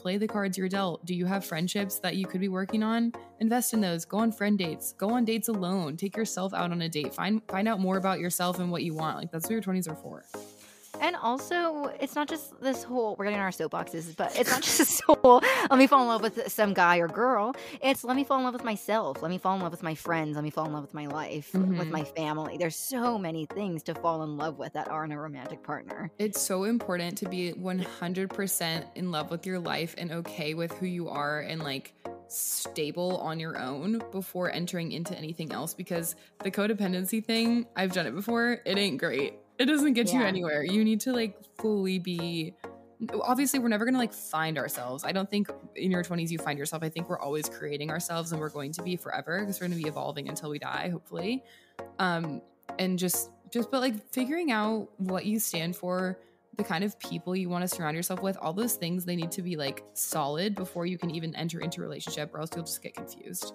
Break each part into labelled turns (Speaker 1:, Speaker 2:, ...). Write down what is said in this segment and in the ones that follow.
Speaker 1: Play the cards you're dealt. Do you have friendships that you could be working on? Invest in those. Go on friend dates. Go on dates alone. Take yourself out on a date. Find find out more about yourself and what you want. Like that's what your 20s are for.
Speaker 2: And also, it's not just this whole, we're getting our soapboxes, but it's not just this whole, let me fall in love with some guy or girl. It's let me fall in love with myself. Let me fall in love with my friends. Let me fall in love with my life, with
Speaker 1: Mhm.
Speaker 2: my family. There's so many things to fall in love with that aren't a romantic partner.
Speaker 1: It's so important to be 100% in love with your life and okay with who you are and like stable on your own before entering into anything else because the codependency thing, I've done it before, it ain't great. It doesn't get you anywhere. You need to like fully be obviously we're never going to like find ourselves. I don't think in your 20s you find yourself. I think we're always creating ourselves and we're going to be forever because we're going to be evolving until we die, hopefully. Um and just just but like figuring out what you stand for the kind of people you want to surround yourself with all those things they need to be like solid before you can even enter into a relationship or else you'll just get confused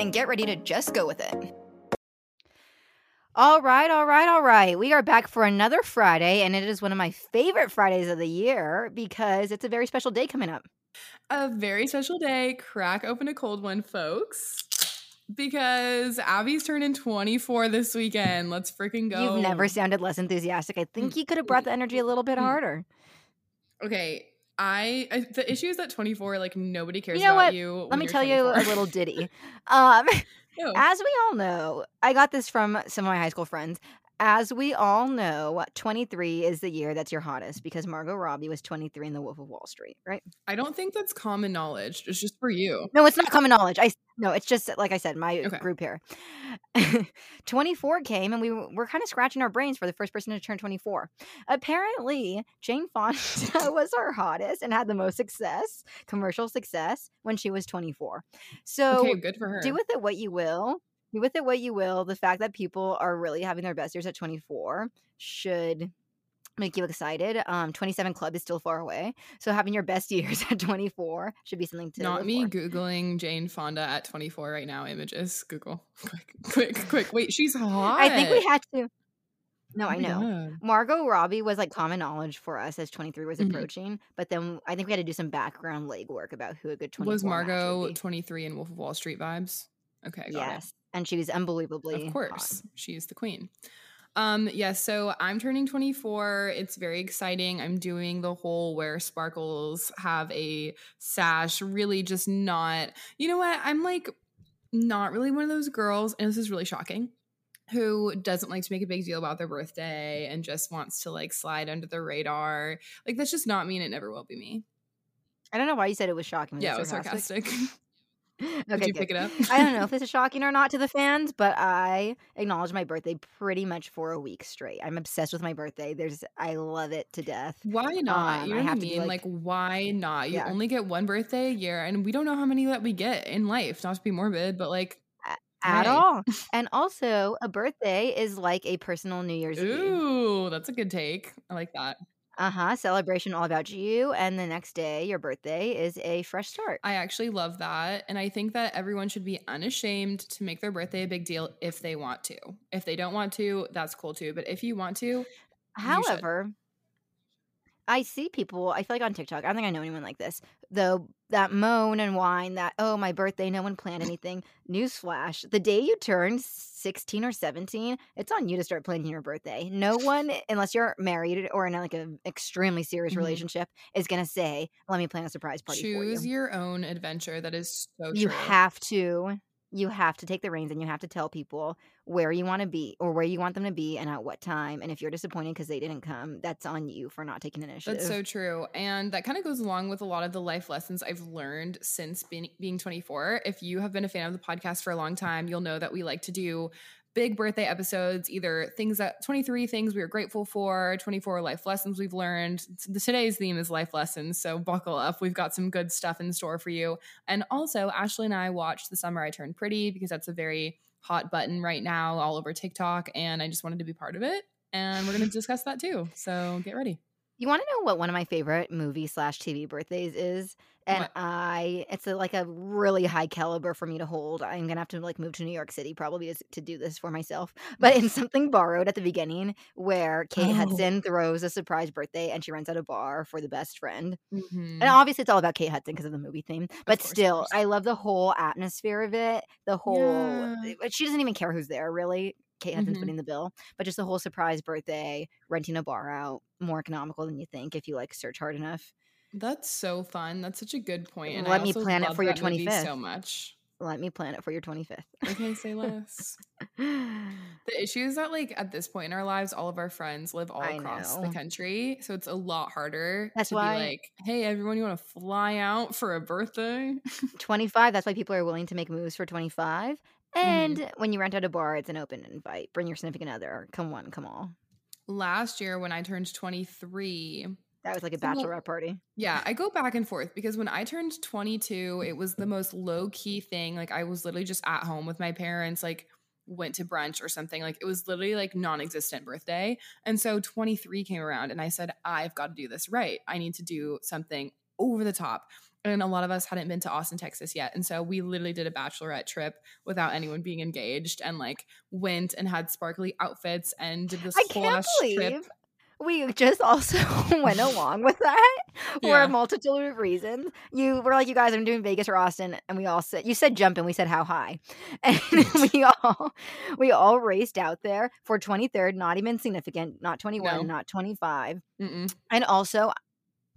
Speaker 2: and get ready to just go with it. All right, all right, all right. We are back for another Friday, and it is one of my favorite Fridays of the year because it's a very special day coming up.
Speaker 1: a very special day crack open a cold one folks because abby's turning 24 this weekend let's freaking go
Speaker 2: You've never sounded less enthusiastic. I think you could have brought the energy a little bit harder.
Speaker 1: okay I, I the issue is that 24 like nobody cares
Speaker 2: You know
Speaker 1: about
Speaker 2: what?
Speaker 1: you
Speaker 2: Let me tell you a little ditty. Um,
Speaker 1: Oh.
Speaker 2: as we all know, I got this from some of my high school friends. As we all know, 23 is the year that's your hottest because Margot Robbie was 23 in The Wolf of Wall Street, right?
Speaker 1: I don't think that's common knowledge. It's just for you.
Speaker 2: No, it's not common knowledge. I no, it's just like I said, my
Speaker 1: Okay.
Speaker 2: group here. 24 came and we were kind of scratching our brains for the first person to turn 24. Apparently, Jane Fonda was our hottest and had the most success, commercial success when she was 24. So
Speaker 1: okay, good for her.
Speaker 2: do with it what you will. Do with it what you will. The fact that people are really having their best years at 24 should make you excited. Um, 27 Club is still far away, so having your best years at 24 should be something to
Speaker 1: Not me
Speaker 2: for.
Speaker 1: googling Jane Fonda at 24 right now. Images. Google. Quick, quick, quick. Wait, she's hot.
Speaker 2: I think we had to. No,
Speaker 1: Oh
Speaker 2: I know.
Speaker 1: God.
Speaker 2: Margot Robbie was like common knowledge for us as 23 was
Speaker 1: Mhm.
Speaker 2: approaching, but then I think we had to do some background legwork about who a good 24
Speaker 1: Was Margot 23 in Wolf of Wall Street vibes? Okay, got it.
Speaker 2: And she was unbelievably
Speaker 1: Of
Speaker 2: hot.
Speaker 1: course, she's the queen. Um, yes, so I'm turning 24. It's very exciting. I'm doing the whole where sparkles have a sash, really just not, you know what? I'm like not really one of those girls, and this is really shocking, who doesn't like to make a big deal about their birthday and just wants to like slide under the radar. Like that's just not me and it never will be me.
Speaker 2: I don't know why you said it was shocking. Was
Speaker 1: yeah,
Speaker 2: it
Speaker 1: it was
Speaker 2: sarcastic?
Speaker 1: sarcastic.
Speaker 2: okay,
Speaker 1: Did you
Speaker 2: good.
Speaker 1: pick it up?
Speaker 2: I don't know if this is shocking or not to the fans, but I acknowledge my birthday pretty much for a week straight. I'm obsessed with my birthday. There's I love it to death.
Speaker 1: Why not?
Speaker 2: Um,
Speaker 1: you
Speaker 2: I
Speaker 1: know what I
Speaker 2: have to
Speaker 1: mean?
Speaker 2: like-
Speaker 1: Like, why not? You
Speaker 2: Yeah.
Speaker 1: only get one birthday a year, and we don't know how many that we get in life. Not to be morbid, but like,
Speaker 2: At
Speaker 1: Right.
Speaker 2: all. And also, a birthday is like a personal New Year's Eve.
Speaker 1: ooh, that's a good take. I like that.
Speaker 2: Uh-huh. Celebration all about you. And the next day, your birthday, is a fresh start.
Speaker 1: I actually love that. And I think that everyone should be unashamed to make their birthday a big deal if they want to. If they don't want to, that's cool too. But if you want to.
Speaker 2: However, I see people, I feel like on TikTok, I don't think I know anyone like this, though that moan and whine that, oh, my birthday, no one planned anything. Newsflash, the day you turn 16 or 17, it's on you to start planning your birthday. No one, unless you're married or in like an extremely serious
Speaker 1: Mhm.
Speaker 2: relationship, is going to say, let me plan a surprise party for
Speaker 1: choose
Speaker 2: you.
Speaker 1: your own adventure. That is so
Speaker 2: you
Speaker 1: true.
Speaker 2: have to you have to take the reins and you have to tell people where you want to be or where you want them to be and at what time and if you're disappointed because they didn't come that's on you for not taking initiative
Speaker 1: That's so true. And that kind of goes along with a lot of the life lessons I've learned since being, being 24. If you have been a fan of the podcast for a long time, you'll know that we like to do big birthday episodes, either things that 23 things we are grateful for, 24 life lessons we've learned. Today's theme is life lessons, so buckle up. We've got some good stuff in store for you. And also, Ashley and I watched The Summer I Turned Pretty because that's a very hot button right now all over TikTok, and I just wanted to be part of it. And we're going to discuss that too. So get ready.
Speaker 2: You want to know what one of my favorite movie slash TV birthdays is? And
Speaker 1: What?
Speaker 2: I, it's a, like a really high caliber for me to hold. I'm gonna have to like move to New York City probably to, to do this for myself. But in something borrowed at the beginning, where Kate
Speaker 1: Oh.
Speaker 2: Hudson throws a surprise birthday and she rents out a bar for the best friend.
Speaker 1: Mhm.
Speaker 2: And obviously, it's all about Kate Hudson because of the movie theme. But
Speaker 1: course,
Speaker 2: still. I love the whole atmosphere of it. The whole,
Speaker 1: Yeah.
Speaker 2: she doesn't even care who's there, really. Kate Hudson's
Speaker 1: Mhm.
Speaker 2: footing the bill, but just the whole surprise birthday, renting a bar out, more economical than you think if you like search hard enough.
Speaker 1: That's so fun. That's such a good point. And I
Speaker 2: Let me plan it for your 25th.
Speaker 1: so much.
Speaker 2: Let me plan it for your 25th.
Speaker 1: Okay, say less. The issue is that, like, at this point in our lives, all of our friends live all
Speaker 2: I
Speaker 1: across
Speaker 2: know.
Speaker 1: the country. So it's a lot harder
Speaker 2: That's
Speaker 1: to
Speaker 2: why-
Speaker 1: be like, hey, everyone, you want to fly out for a birthday?
Speaker 2: 25, that's why people are willing to make moves for 25. Mm-hmm. And when you rent out a bar, it's an open invite. Bring your significant other. Come one, come all.
Speaker 1: Last year, when I turned 23,
Speaker 2: That was like a bachelorette party.
Speaker 1: Yeah, I go back and forth because when I turned 22, it was the most low key thing. Like I was literally just at home with my parents, like went to brunch or something. Like it was literally like non-existent birthday. And so 23 came around and I said, I've got to do this right. I need to do something over the top. And a lot of us hadn't been to Austin, Texas yet. And so we literally did a bachelorette trip without anyone being engaged and like went and had sparkly outfits and did this
Speaker 2: I
Speaker 1: whole
Speaker 2: can't
Speaker 1: ass
Speaker 2: believe
Speaker 1: trip.
Speaker 2: we just also went along with that for
Speaker 1: Yeah.
Speaker 2: a multitude of reasons. You were like, you guys, I'm doing Vegas or Austin, and we all said, you said jump, and we said how high, and we all we all raced out there for 23rd, not even significant, not 21,
Speaker 1: No.
Speaker 2: not 25,
Speaker 1: Mm-mm.
Speaker 2: and also.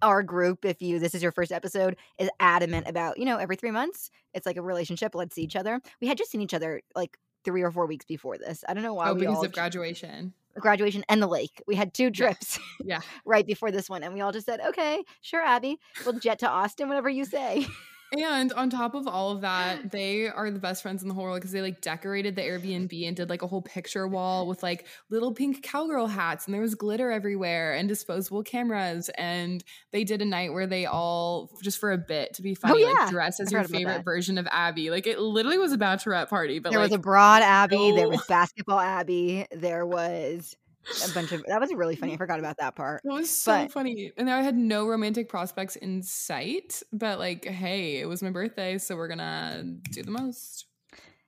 Speaker 2: Our group, if you this is your first episode, is adamant about you know every three months it's like a relationship. Let's see each other. We had just seen each other like three or four weeks before this. I don't know why
Speaker 1: Oh,
Speaker 2: we
Speaker 1: because
Speaker 2: all
Speaker 1: of graduation.
Speaker 2: graduation and the lake. We had two trips
Speaker 1: Yeah.
Speaker 2: right before this one, and we all just said, "Okay, sure, Abby, we'll jet to Austin, whatever you say."
Speaker 1: And on top of all of that, they are the best friends in the whole world because they like decorated the Airbnb and did like a whole picture wall with like little pink cowgirl hats and there was glitter everywhere and disposable cameras. And they did a night where they all just for a bit to be oh, funny,
Speaker 2: Oh, yeah.
Speaker 1: like dress as your favorite version of Abby. Like it literally was a bachelorette party, but
Speaker 2: there
Speaker 1: like
Speaker 2: was a broad Abby, there was basketball Abby, there was a bunch of that was really funny. I forgot about that part.
Speaker 1: it was so
Speaker 2: but-
Speaker 1: funny. And I had no romantic prospects in sight, but like, hey, it was my birthday, so we're gonna do the most.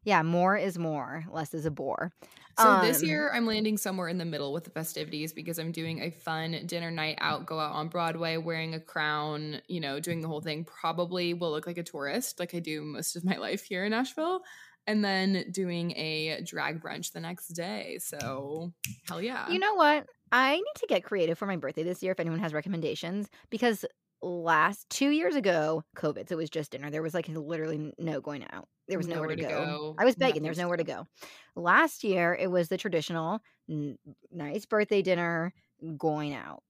Speaker 2: Yeah, more is more, less is a bore.
Speaker 1: So this
Speaker 2: Um,
Speaker 1: year I'm landing somewhere in the middle with the festivities because I'm doing a fun dinner night out, go out on Broadway wearing a crown, you know, doing the whole thing. Probably will look like a tourist like I do most of my life here in Nashville. And then doing a drag brunch the next day. So hell yeah.
Speaker 2: You know what? I need to get creative for my birthday this year if anyone has recommendations because last 2 years ago, COVID, so it was just dinner. There was like literally no going out. There was nowhere, to, go. I was begging, there was nowhere to go. Last year, it was the traditional n- nice birthday dinner going out.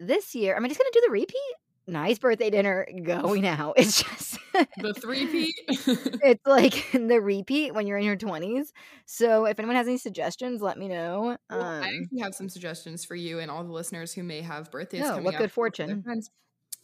Speaker 2: This year, am I just going to do the repeat? Nice birthday dinner going out. It's just
Speaker 1: the three P.
Speaker 2: it's like the repeat when you're in your 20s. So if anyone has any suggestions, let me know.
Speaker 1: Well, I
Speaker 2: Um,
Speaker 1: actually have some suggestions for you and all the listeners who may have birthdays
Speaker 2: No, what good fortune.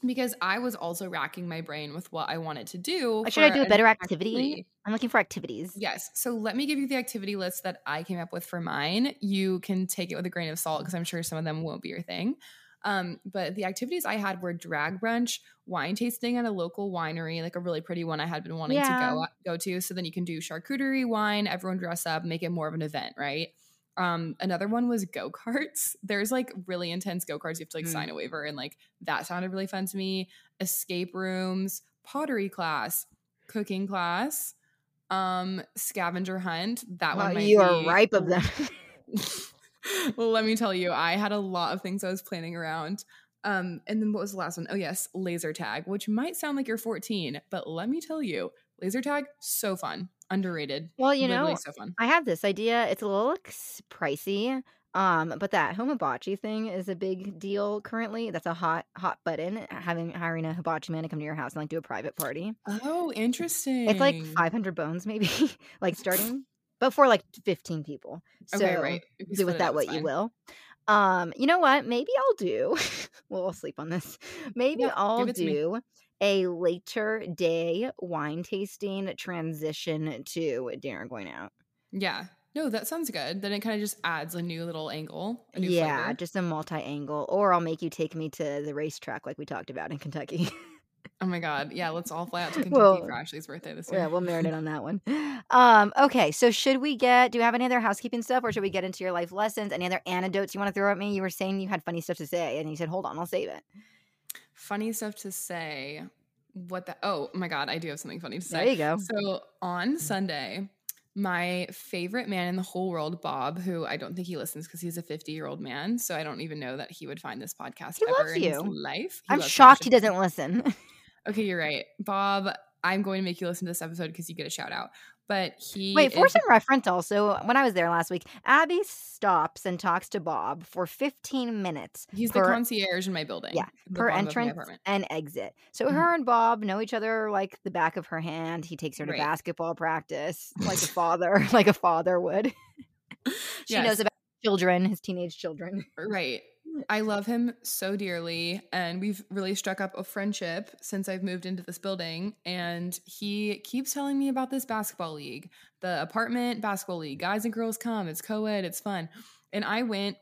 Speaker 1: Because I was also racking my brain with what I wanted to do.
Speaker 2: should I do a better activity? I'm looking for activities.
Speaker 1: Yes. So let me give you the activity list that I came up with for mine. You can take it with a grain of salt because I'm sure some of them won't be your thing. Um, but the activities I had were drag brunch, wine tasting at a local winery, like a really pretty one I had been wanting
Speaker 2: Yeah.
Speaker 1: to go go to. So then you can do charcuterie, wine, everyone dress up, make it more of an event, right? Um, another one was go karts. There's like really intense go karts. You have to like
Speaker 2: Mm.
Speaker 1: sign a waiver, and like that sounded really fun to me. Escape rooms, pottery class, cooking class, um, scavenger hunt. That
Speaker 2: Wow,
Speaker 1: one might
Speaker 2: you are
Speaker 1: be-
Speaker 2: ripe of them.
Speaker 1: well, let me tell you, I had a lot of things I was planning around. Um, and then what was the last one? Oh, yes, laser tag, which might sound like you're 14, but let me tell you, laser tag, so fun, underrated.
Speaker 2: well, you know,
Speaker 1: so fun.
Speaker 2: I have this idea. It's a little pricey. Um, but that home hibachi thing is a big deal currently. That's a hot, hot button. Having hiring a hibachi man to come to your house and like do a private party.
Speaker 1: Oh, interesting.
Speaker 2: It's like five hundred bones, maybe, like starting. But for like 15 people. So
Speaker 1: okay, right.
Speaker 2: Do with that what
Speaker 1: it's
Speaker 2: you will. Um, you know what? Maybe I'll do. well, we'll sleep on this. Maybe
Speaker 1: Yeah,
Speaker 2: I'll
Speaker 1: give it to me.
Speaker 2: do a later day wine tasting transition to dinner going out.
Speaker 1: Yeah. No, that sounds good. Then it kind of just adds a new little angle, a new
Speaker 2: Yeah,
Speaker 1: flavor.
Speaker 2: just a multi-angle, or I'll make you take me to the racetrack like we talked about in Kentucky.
Speaker 1: Oh my god. Yeah, let's all fly out to Kentucky
Speaker 2: Well,
Speaker 1: for Ashley's birthday this year.
Speaker 2: yeah, we'll marinate on that one. Um, okay, so should we get? Do you have any other housekeeping stuff, or should we get into your life lessons? Any other anecdotes you want to throw at me? You were saying you had funny stuff to say, and you said, "Hold on, I'll save it."
Speaker 1: Funny stuff to say. What the Oh my god, I do have something funny to say.
Speaker 2: There you go.
Speaker 1: So on Sunday, my favorite man in the whole world, Bob, who I don't think he listens because he's a 50 year old man. So I don't even know that he would find this podcast
Speaker 2: He
Speaker 1: ever in his life. He
Speaker 2: I'm shocked he doesn't listen.
Speaker 1: Okay, you're right. Bob, I'm going to make you listen to this episode because you get a shout out. But he
Speaker 2: Wait, for
Speaker 1: is-
Speaker 2: some reference, also, when I was there last week, Abby stops and talks to Bob for 15 minutes
Speaker 1: he's the concierge in my building.
Speaker 2: Yeah, per
Speaker 1: bottom of my
Speaker 2: entrance and exit. So
Speaker 1: Mhm.
Speaker 2: her and Bob know each other like the back of her hand. He takes her to
Speaker 1: Right.
Speaker 2: basketball practice like a father, like a father would. she
Speaker 1: Yes.
Speaker 2: knows about children, his teenage children.
Speaker 1: Right. I love him so dearly. And we've really struck up a friendship since I've moved into this building. And he keeps telling me about this basketball league, the apartment basketball league. Guys and girls come, it's co ed, it's fun. And I went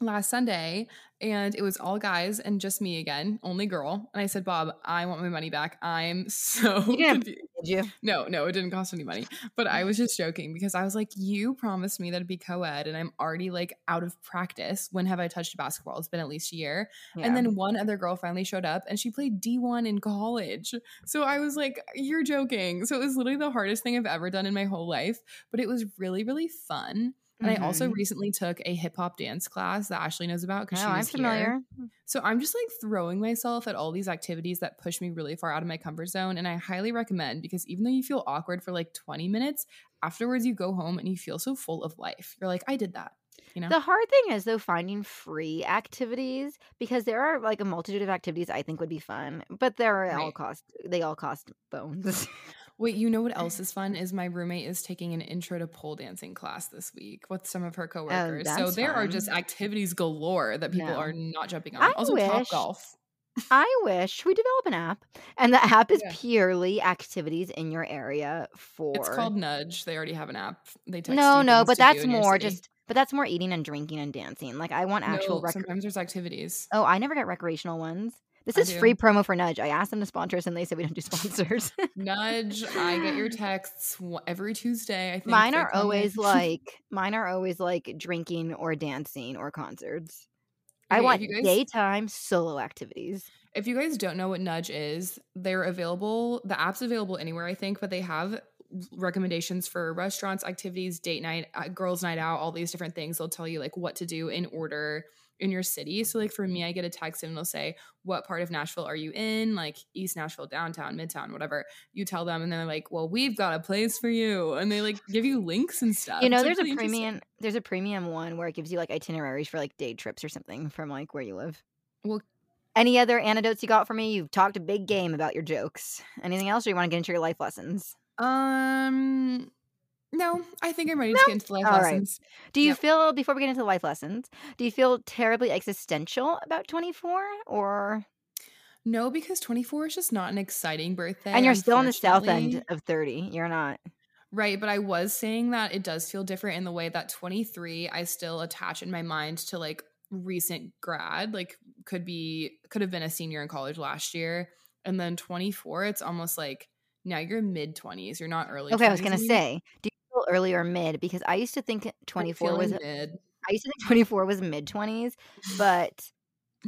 Speaker 1: last Sunday and it was all guys and just me again, only girl. And I said, Bob, I want my money back. I'm so confused.
Speaker 2: You?
Speaker 1: No, no, it didn't cost any money. But I was just joking because I was like, you promised me that it'd be co ed, and I'm already like out of practice. When have I touched basketball? It's been at least a year.
Speaker 2: Yeah.
Speaker 1: And then one other girl finally showed up and she played D1 in college. So I was like, you're joking. So it was literally the hardest thing I've ever done in my whole life, but it was really, really fun. And I also
Speaker 2: Mhm.
Speaker 1: recently took a hip hop dance class that Ashley knows about because
Speaker 2: Oh, I'm familiar.
Speaker 1: here. So I'm just like throwing myself at all these activities that push me really far out of my comfort zone. And I highly recommend because even though you feel awkward for like 20 minutes, afterwards you go home and you feel so full of life. You're like, I did that. You know?
Speaker 2: The hard thing is though finding free activities because there are like a multitude of activities I think would be fun, but they're all
Speaker 1: Right.
Speaker 2: cost they all cost bones.
Speaker 1: Wait, you know what else is fun? Is my roommate is taking an intro to pole dancing class this week with some of her oh, coworkers. so
Speaker 2: Oh, that's
Speaker 1: there are just activities galore that people
Speaker 2: No.
Speaker 1: are not jumping on.
Speaker 2: I
Speaker 1: also,
Speaker 2: wish-
Speaker 1: Top Golf.
Speaker 2: I wish we develop an app and the app is
Speaker 1: Yeah.
Speaker 2: purely activities in your area for
Speaker 1: It's called Nudge. They already have an app. They text
Speaker 2: No,
Speaker 1: you
Speaker 2: no, but that's more just but that's more eating and drinking and dancing. Like I want actual
Speaker 1: no,
Speaker 2: rec-
Speaker 1: sometimes there's activities.
Speaker 2: Oh, I never get recreational ones. This is free promo for Nudge. I asked them to sponsor us and they said we don't do sponsors.
Speaker 1: Nudge. I get your texts every Tuesday. I think
Speaker 2: mine are always like mine are always like drinking or dancing or concerts. I
Speaker 1: Okay, if
Speaker 2: want
Speaker 1: guys-
Speaker 2: daytime solo activities.
Speaker 1: If you guys don't know what Nudge is, they're available. The app's available anywhere, I think, but they have recommendations for restaurants, activities, date night, uh, girls' night out, all these different things. They'll tell you like what to do in order in your city. So, like for me, I get a text and they'll say, "What part of Nashville are you in? Like East Nashville, downtown, Midtown, whatever." You tell them, and they're like, "Well, we've got a place for you," and they like give you links and stuff.
Speaker 2: you know,
Speaker 1: So
Speaker 2: there's
Speaker 1: it's
Speaker 2: a premium there's a premium one where it gives you like itineraries for like day trips or something from like where you live.
Speaker 1: Well-
Speaker 2: any other anecdotes you got for me? You've talked a big game about your jokes. Anything else, or you want to get into your life lessons?
Speaker 1: Um, no, I think I'm ready to get into the life
Speaker 2: All right.
Speaker 1: lessons.
Speaker 2: Do you
Speaker 1: Yep.
Speaker 2: feel before we get into life lessons? Do you feel terribly existential about 24, or
Speaker 1: No, because 24 is just not an exciting birthday.
Speaker 2: and you're still on the south end of 30? You're not.
Speaker 1: Right, but I was saying that it does feel different in the way that 23 I still attach in my mind to like recent grad, like could be could have been a senior in college last year. And then 24, it's almost like now you're mid 20s, you're not early.
Speaker 2: Okay, I was gonna
Speaker 1: anymore.
Speaker 2: say, do you feel early or mid? Because I used to think 24 was
Speaker 1: mid.
Speaker 2: I used to think 24 was mid 20s, but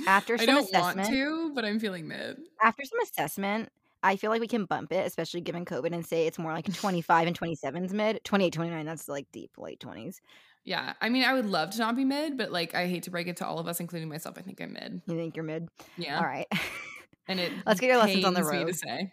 Speaker 2: after
Speaker 1: I
Speaker 2: some
Speaker 1: don't
Speaker 2: assessment,
Speaker 1: want to, but I'm feeling mid.
Speaker 2: after some assessment, I feel like we can bump it, especially given COVID, and say it's more like 25 and 27's mid, 28, 29. That's like deep late 20s.
Speaker 1: Yeah. I mean, I would love to not be mid, but like I hate to break it to all of us, including myself. I think I'm mid.
Speaker 2: You think you're mid?
Speaker 1: Yeah.
Speaker 2: All right.
Speaker 1: and it
Speaker 2: Let's get your lessons on the
Speaker 1: me to
Speaker 2: road.
Speaker 1: say.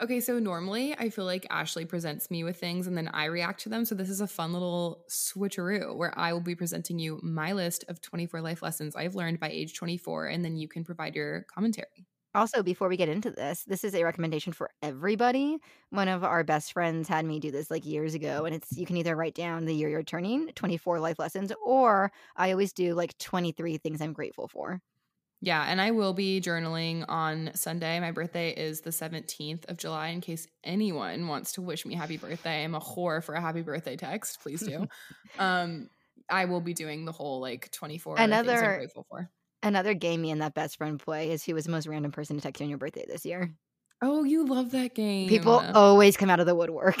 Speaker 1: Okay, so normally I feel like Ashley presents me with things and then I react to them. So this is a fun little switcheroo where I will be presenting you my list of 24 life lessons I've learned by age 24, and then you can provide your commentary.
Speaker 2: Also, before we get into this, this is a recommendation for everybody. One of our best friends had me do this like years ago, and it's you can either write down the year you're turning, 24 life lessons, or I always do like 23 things I'm grateful for.
Speaker 1: Yeah, and I will be journaling on Sunday. My birthday is the 17th of July in case anyone wants to wish me happy birthday. I'm a whore for a happy birthday text. Please do. um I will be doing the whole like 24 things I'm
Speaker 2: Another
Speaker 1: grateful for.
Speaker 2: another game me and that best friend play is who was the most random person to text you on your birthday this year.
Speaker 1: Oh, you love that game.
Speaker 2: People always come out of the woodwork.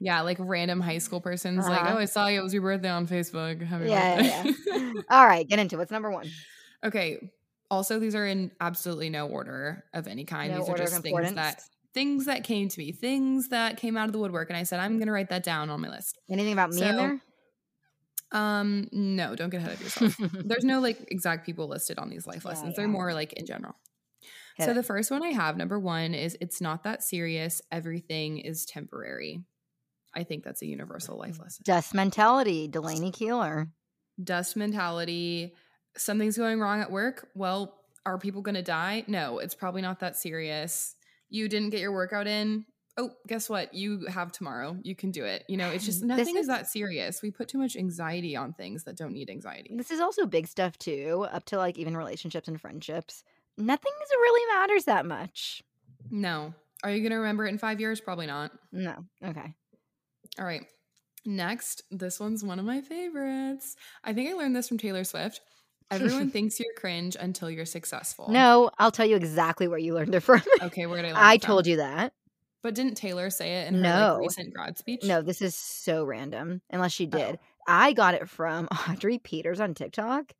Speaker 1: Yeah, like random high school persons like,
Speaker 2: Uh-huh.
Speaker 1: "Oh, I saw you. It was your birthday on Facebook. Happy
Speaker 2: Yeah, yeah,
Speaker 1: birthday."
Speaker 2: All right, get into it. What's number one?
Speaker 1: Okay. Also, these are in absolutely no order of any kind.
Speaker 2: No
Speaker 1: these are just things that things that came to me, things that came out of the woodwork, and I said I'm going to write that down on my list.
Speaker 2: Anything about me in there?
Speaker 1: Um, no, don't get ahead of yourself. There's no like exact people listed on these life
Speaker 2: Yeah,
Speaker 1: lessons.
Speaker 2: yeah.
Speaker 1: They're more like in general.
Speaker 2: Hit
Speaker 1: so
Speaker 2: it.
Speaker 1: the first one I have, number one, is it's not that serious. Everything is temporary. I think that's a universal life lesson.
Speaker 2: Dust mentality, Delaney Keeler.
Speaker 1: dust mentality. Something's going wrong at work. Well, are people going to die? No, it's probably not that serious. You didn't get your workout in. Oh, guess what? You have tomorrow. You can do it. You know, it's just nothing is
Speaker 2: is-
Speaker 1: that serious. We put too much anxiety on things that don't need anxiety.
Speaker 2: This is also big stuff too, up to like even relationships and friendships. Nothing really matters that much.
Speaker 1: No. Are you going to remember it in five years? Probably not.
Speaker 2: No. Okay.
Speaker 1: All right. Next, this one's one of my favorites. I think I learned this from Taylor Swift. Everyone thinks you're cringe until you're successful.
Speaker 2: No, I'll tell you exactly where you learned it from.
Speaker 1: Okay, where did I learn
Speaker 2: I told you that.
Speaker 1: But didn't Taylor say it in her
Speaker 2: No.
Speaker 1: like, recent grad speech?
Speaker 2: No, this is so random. Unless she
Speaker 1: Oh.
Speaker 2: did. I got it from Audrey Peters on TikTok.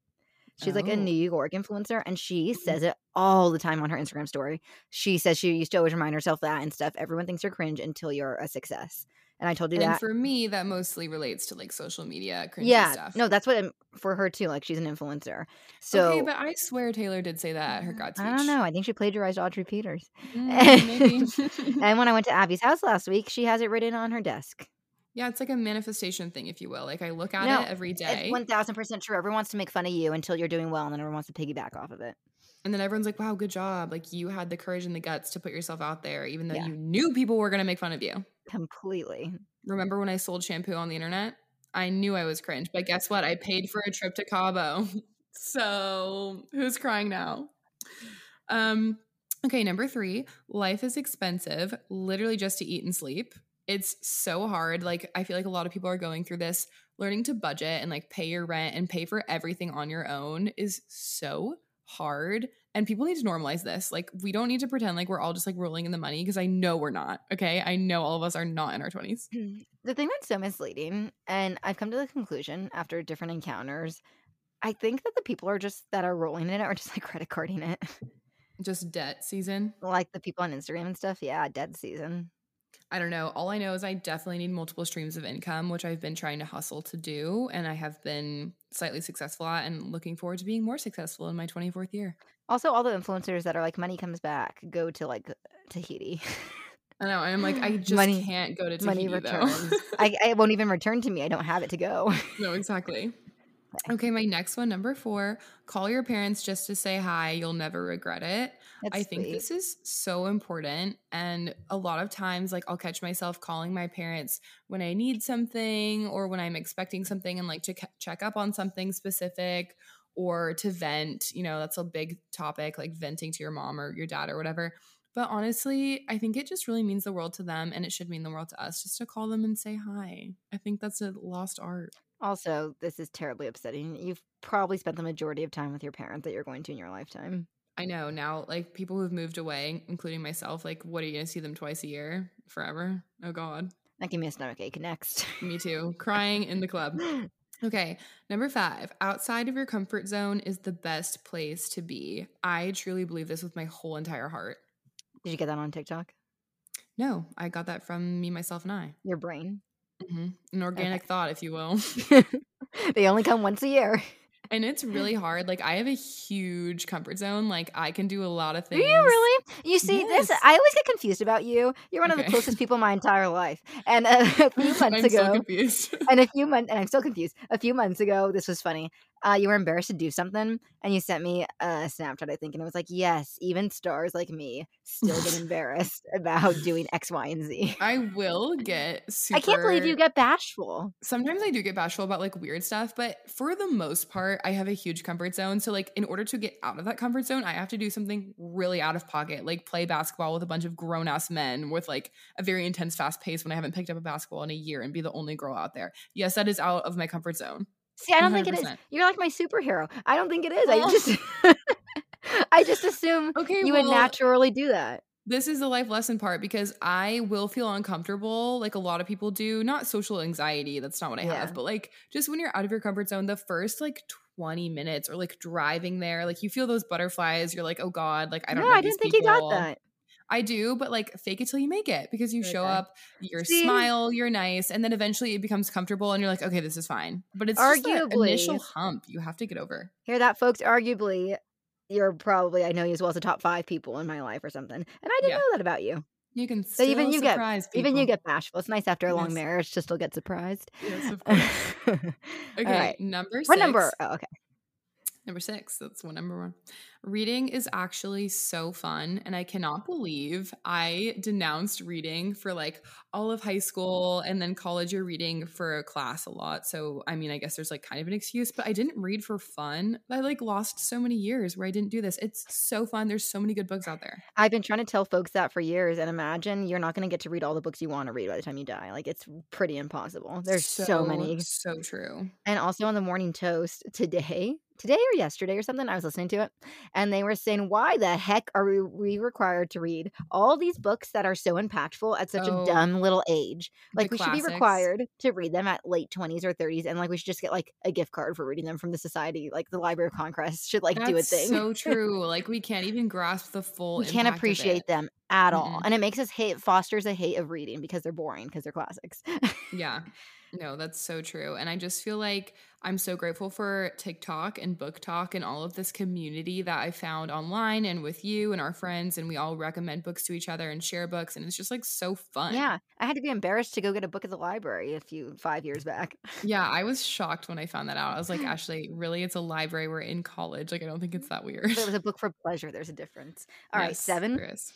Speaker 2: She's like
Speaker 1: Oh.
Speaker 2: a New York influencer and she mm-hmm. says it all the time on her Instagram story. She says she used to always remind herself that and stuff. Everyone thinks you're cringe until you're a success. And I told you
Speaker 1: And
Speaker 2: that.
Speaker 1: for me, that mostly relates to like social media cringy
Speaker 2: yeah.
Speaker 1: stuff.
Speaker 2: No, that's what I'm, for her too. Like she's an influencer. So
Speaker 1: okay, but I swear Taylor did say that her grad speech.
Speaker 2: I don't know. I think she plagiarized Audrey Peters.
Speaker 1: Mm, maybe.
Speaker 2: and when I went to Abby's house last week, she has it written on her desk.
Speaker 1: yeah, it's like a manifestation thing, if you will. Like I look at
Speaker 2: No,
Speaker 1: it every day,
Speaker 2: It's one thousand percent true. Everyone wants to make fun of you until you're doing well, and then everyone wants to piggyback off of it.
Speaker 1: and then everyone's like, "Wow, good job! Like you had the courage and the guts to put yourself out there, even though
Speaker 2: Yeah.
Speaker 1: you knew people were gonna make fun of you."
Speaker 2: Completely.
Speaker 1: Remember when I sold shampoo on the internet? I knew I was cringe, but guess what? I paid for a trip to Cabo. So who's crying now? Um, okay, number three, life is expensive, literally just to eat and sleep. It's so hard. Like, I feel like a lot of people are going through this. Learning to budget and like pay your rent and pay for everything on your own is so hard. And people need to normalize this. Like, we don't need to pretend like we're all just like rolling in the money because I know we're not. Okay. I know all of us are not in our 20s. Mm-hmm.
Speaker 2: The thing that's so misleading, and I've come to the conclusion after different encounters, I think that the people are just that are rolling in it are just like credit carding it.
Speaker 1: Just debt season.
Speaker 2: like the people on Instagram and stuff. Yeah, Debt season.
Speaker 1: I don't know. All I know is I definitely need multiple streams of income, which I've been trying to hustle to do. And I have been slightly successful at and looking forward to being more successful in my 24th year.
Speaker 2: Also, all the influencers that are like money comes back go to like Tahiti.
Speaker 1: I know. I'm like, I just
Speaker 2: Money-
Speaker 1: can't go to
Speaker 2: money
Speaker 1: Tahiti though.
Speaker 2: returns. I, I won't even return to me. I don't have it to go.
Speaker 1: no, exactly. Okay, my next one, number four, call your parents just to say hi. You'll never regret it.
Speaker 2: That's
Speaker 1: I think
Speaker 2: sweet.
Speaker 1: this is so important. And a lot of times, like, I'll catch myself calling my parents when I need something or when I'm expecting something and like to ca- check up on something specific or to vent. You know, that's a big topic, like venting to your mom or your dad or whatever. But honestly, I think it just really means the world to them and it should mean the world to us just to call them and say hi. I think that's a lost art.
Speaker 2: Also, this is terribly upsetting. You've probably spent the majority of time with your parent that you're going to in your lifetime.
Speaker 1: I know now, like people who've moved away, including myself, like, what are you gonna see them twice a year forever? Oh God,
Speaker 2: That gave me a stomach ache. Next.
Speaker 1: me too. Crying in the club. Okay, number five, outside of your comfort zone is the best place to be. I truly believe this with my whole entire heart.
Speaker 2: Did you get that on TikTok?
Speaker 1: No, I got that from me, myself, and I.
Speaker 2: Your brain.
Speaker 1: hmm An organic thought, if you will.
Speaker 2: they only come once a year.
Speaker 1: And it's hmm. really hard. Like, I have a huge comfort zone. Like, I can do a lot of things.
Speaker 2: Do you really? You see, this I always get confused about you. You're one of the closest people in my entire life. And a few months
Speaker 1: I'm
Speaker 2: ago,
Speaker 1: so confused.
Speaker 2: and a few months, and I'm still confused. A few months ago, this was funny. Uh, you were embarrassed to do something, and you sent me a Snapchat, I think, and it was like, "Yes, even stars like me still get embarrassed about doing X, Y, and Z.
Speaker 1: I will get super
Speaker 2: I can't believe you get bashful.
Speaker 1: sometimes I do get bashful about like weird stuff, but for the most part, I have a huge comfort zone. So, like, in order to get out of that comfort zone, I have to do something really out of pocket, like play basketball with a bunch of grown ass men with like a very intense, fast pace when I haven't picked up a basketball in a year and be the only girl out there. Yes, that is out of my comfort zone.
Speaker 2: See, I don't think it is. You're like my superhero. I don't think it is. I
Speaker 1: Oh.
Speaker 2: just, I just assume
Speaker 1: Okay,
Speaker 2: you would naturally do that.
Speaker 1: This is the life lesson part because I will feel uncomfortable, like a lot of people do. Not social anxiety, that's not what I
Speaker 2: Yeah.
Speaker 1: have, but like just when you're out of your comfort zone, the first like 20 minutes or like driving there, like you feel those butterflies. You're like, oh God, like I don't
Speaker 2: no,
Speaker 1: know.
Speaker 2: I didn't think you got that.
Speaker 1: I do, but like fake it till you make it because you show up, you're
Speaker 2: See?
Speaker 1: smile, you're nice, and then eventually it becomes comfortable and you're like, okay, this is fine. But it's
Speaker 2: Arguably-
Speaker 1: initial hump you have to get over.
Speaker 2: Hear that, folks? Arguably, you're probably I know you as well as the top five people in my life or something, and I didn't
Speaker 1: Yeah.
Speaker 2: know that about you.
Speaker 1: You can
Speaker 2: So
Speaker 1: still
Speaker 2: even you get-
Speaker 1: people.
Speaker 2: Even you get bashful. It's nice after a long marriage to still get surprised.
Speaker 1: Yes, of course.
Speaker 2: okay.
Speaker 1: Okay,
Speaker 2: right.
Speaker 1: number six.
Speaker 2: What number? Oh, okay.
Speaker 1: Number six. That's one number one. Reading is actually so fun. And I cannot believe I denounced reading for like all of high school and then college. You're reading for a class a lot. So, I mean, I guess there's like kind of an excuse, but I didn't read for fun. I like lost so many years where I didn't do this. It's so fun. There's so many good books out there.
Speaker 2: I've been trying to tell folks that for years, and imagine you're not going to get to read all the books you want to read by the time you die. Like it's pretty impossible. There's so, many.
Speaker 1: So true.
Speaker 2: And also on the morning toast today, today or yesterday or something, I was listening to it, and they were saying, "Why the heck are we, we required to read all these books that are so impactful at such
Speaker 1: Oh,
Speaker 2: a dumb little age? Like we should be required to read them at late twenties or thirties, and like we should just get like a gift card for reading them from the society. Like the Library of Congress should like do a thing.
Speaker 1: so true. Like we can't even grasp the full
Speaker 2: we can't appreciate them at all,
Speaker 1: Mm-mm.
Speaker 2: and it makes us hate fosters a hate of reading because they're boring because they're classics.
Speaker 1: Yeah. No, that's so true. And I just feel like I'm so grateful for TikTok and BookTok and all of this community that I found online and with you and our friends. And we all recommend books to each other and share books. And it's just like so fun.
Speaker 2: yeah, I had to be embarrassed to go get a book at the library a few five years back.
Speaker 1: Yeah. I was shocked when I found that out. I was like, Ashley, really? It's a library. We're in college. Like, I don't think it's that weird.
Speaker 2: But it was a book for pleasure. There's a difference. All right,
Speaker 1: Yes,
Speaker 2: seven.
Speaker 1: there is.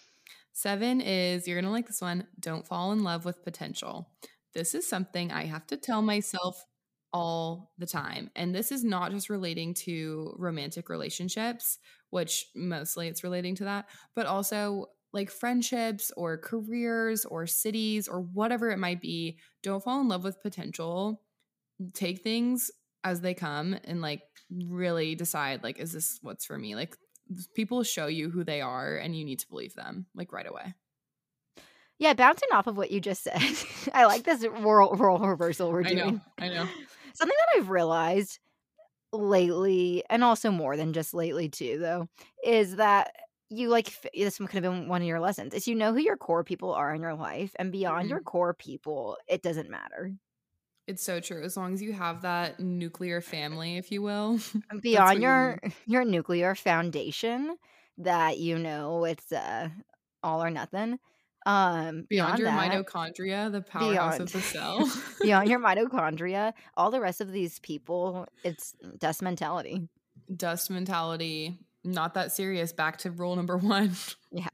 Speaker 1: Seven is you're gonna like this one. Don't fall in love with potential. This is something I have to tell myself all the time. And this is not just relating to romantic relationships, which mostly it's relating to that, but also like friendships or careers or cities or whatever it might be. Don't fall in love with potential. Take things as they come and like really decide like is this what's for me? Like people show you who they are and you need to believe them like right away.
Speaker 2: Yeah, bouncing off of what you just said, I like this role, role reversal we're doing.
Speaker 1: I know. I know.
Speaker 2: Something that I've realized lately, and also more than just lately too, though, is that you like this could have been one of your lessons. Is you know who your core people are in your life, and beyond
Speaker 1: Mhm.
Speaker 2: your core people, it doesn't matter.
Speaker 1: It's so true. As long as you have that nuclear family, if you will.
Speaker 2: Beyond
Speaker 1: you
Speaker 2: your your nuclear foundation, that you know it's uh, all or nothing. Um,
Speaker 1: Beyond,
Speaker 2: beyond,
Speaker 1: your
Speaker 2: that,
Speaker 1: mitochondria, the powerhouse
Speaker 2: Beyond.
Speaker 1: of the cell.
Speaker 2: beyond your mitochondria, all the rest of these people, it's dust mentality.
Speaker 1: Dust mentality. Not that serious. Back to rule number one. Yeah.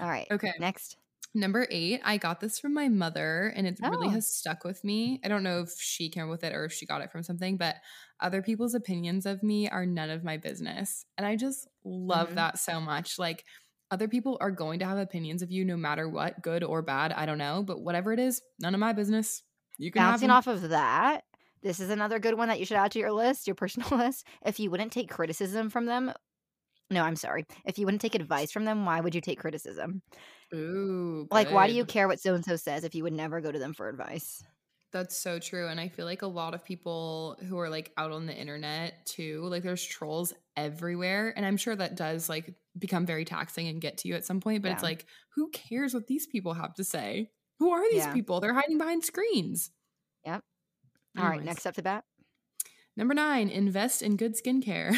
Speaker 2: All right.
Speaker 1: Okay.
Speaker 2: Next.
Speaker 1: Number eight, I got this from my mother and it really
Speaker 2: Oh.
Speaker 1: has stuck with me. I don't know if she came with it or if she got it from something, but other people's opinions of me are none of my business. And I just love
Speaker 2: Mhm.
Speaker 1: that so much. Like, other people are going to have opinions of you no matter what, good or bad. I don't know, but whatever it is, none of my business. You can
Speaker 2: Bouncing off of that, this is another good one that you should add to your list, your personal list. If you wouldn't take criticism from them, no, I'm sorry. If you wouldn't take advice from them, why would you take criticism?
Speaker 1: Ooh,
Speaker 2: Like, why do you care what so and so says if you would never go to them for advice?
Speaker 1: That's so true. And I feel like a lot of people who are like out on the internet too, like there's trolls everywhere. And I'm sure that does like become very taxing and get to you at some point. But it's like, who cares what these people have to say? Who are these
Speaker 2: Yeah.
Speaker 1: people? They're hiding behind screens.
Speaker 2: Yep. All right,
Speaker 1: Anyways.
Speaker 2: next up to bat.
Speaker 1: Number nine, invest in good skincare.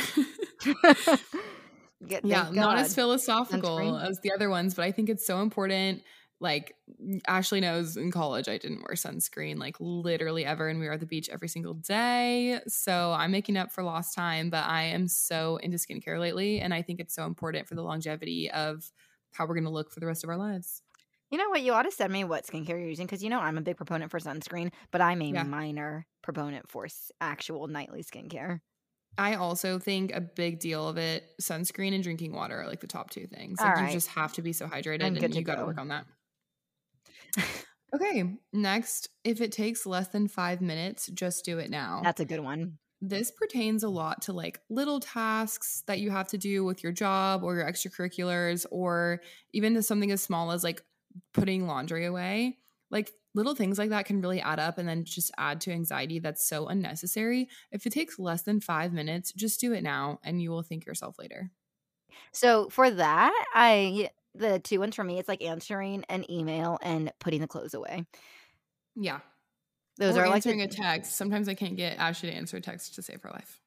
Speaker 2: Good-
Speaker 1: yeah,
Speaker 2: thank
Speaker 1: not as philosophical as the other ones, but I think it's so important. Like Ashley knows in college I didn't wear sunscreen like literally ever and we were at the beach every single day. So I'm making up for lost time, but I am so into skincare lately and I think it's so important for the longevity of how we're going to look for the rest of our lives.
Speaker 2: You know what? You ought to send me what skincare you're using because you know I'm a big proponent for sunscreen, but I'm a
Speaker 1: Yeah.
Speaker 2: minor proponent for actual nightly skincare.
Speaker 1: I also think a big deal of it sunscreen and drinking water are like the top two things. Like
Speaker 2: right.
Speaker 1: you just have to be so hydrated
Speaker 2: I'm
Speaker 1: and you got to work on that. Okay, next, if it takes less than 5 minutes, just do it now.
Speaker 2: That's a good one.
Speaker 1: this pertains a lot to like little tasks that you have to do with your job or your extracurriculars or even to something as small as like putting laundry away like little things like that can really add up and then just add to anxiety that's so unnecessary if it takes less than five minutes just do it now and you will thank yourself later
Speaker 2: So for that, I the two ones for me, it's like answering an email and putting the clothes away.
Speaker 1: yeah
Speaker 2: Those
Speaker 1: or
Speaker 2: are like the-
Speaker 1: answering a text sometimes i can't get ashley to answer a text to save her life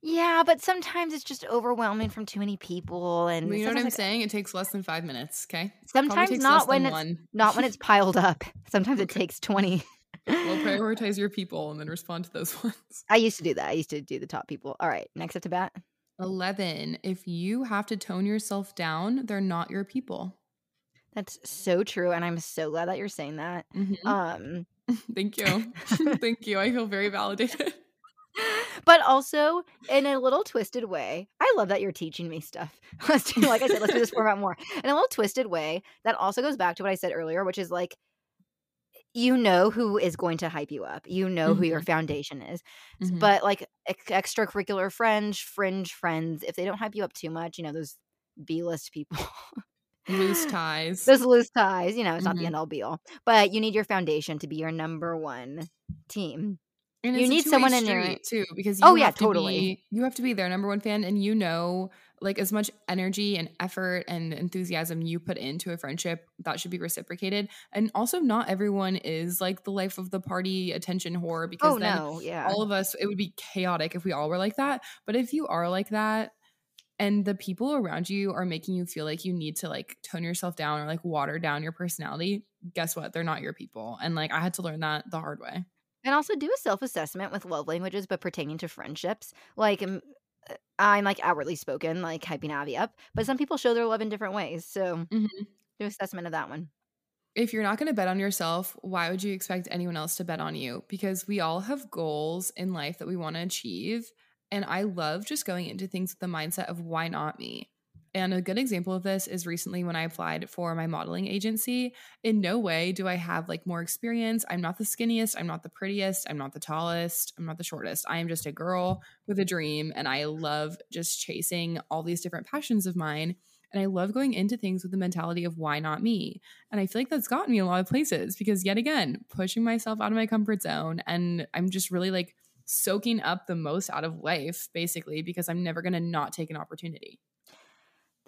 Speaker 2: yeah, but sometimes it's just overwhelming from too many people, and
Speaker 1: you know what i'm
Speaker 2: like,
Speaker 1: saying it takes less than five minutes okay
Speaker 2: sometimes not when it's
Speaker 1: one.
Speaker 2: not when it's piled up. Sometimes it takes twenty.
Speaker 1: Well, prioritize your people and then respond to those ones.
Speaker 2: I used to do that. I used to do the top people. All right, next up to bat.
Speaker 1: 11. If you have to tone yourself down, they're not your people.
Speaker 2: That's so true, and I'm so glad that you're saying that.
Speaker 1: Mhm.
Speaker 2: Um,
Speaker 1: Thank you. Thank you. I feel very validated.
Speaker 2: but also in a little twisted way. I love that you're teaching me stuff. Let's do, like I said, let's do this format more in a little twisted way. That also goes back to what I said earlier, which is like, you know who is going to hype you up. You know who your foundation is.
Speaker 1: Mhm.
Speaker 2: But like ex- extracurricular friends, fringe friends, if they don't hype you up too much, you know those B list people.
Speaker 1: Loose ties.
Speaker 2: those loose ties, you know, it's not the
Speaker 1: Mhm.
Speaker 2: end all be all. But you need your foundation to be your number one team.
Speaker 1: And
Speaker 2: You need someone in your-
Speaker 1: too because you
Speaker 2: Oh, yeah,
Speaker 1: to
Speaker 2: totally.
Speaker 1: be- you have to be their number one fan and you know like as much energy and effort and enthusiasm you put into a friendship that should be reciprocated. And also not everyone is like the life of the party attention whore because
Speaker 2: Oh
Speaker 1: then
Speaker 2: no, yeah.
Speaker 1: all of us it would be chaotic if we all were like that. But if you are like that and the people around you are making you feel like you need to like tone yourself down or like water down your personality guess what? They're not your people. And like i had to learn that the hard way.
Speaker 2: And also do a self assessment with love languages, but pertaining to friendships. Like, I'm like outwardly spoken, like hyping Abby up, but some people show their love in different ways. So
Speaker 1: Mhm.
Speaker 2: do assessment of that one.
Speaker 1: if you're not going to bet on yourself why would you expect anyone else to bet on you because we all have goals in life that we want to achieve and i love just going into things with the mindset of why not me and a good example of this is recently when I applied for my modeling agency. In no way do I have like more experience. I'm not the skinniest. I'm not the prettiest. I'm not the tallest. I'm not the shortest. I am just a girl with a dream. And I love just chasing all these different passions of mine. And I love going into things with the mentality of why not me? And I feel like that's gotten me a lot of places because, yet again, pushing myself out of my comfort zone. And I'm just really like soaking up the most out of life, basically, because I'm never going to not take an opportunity.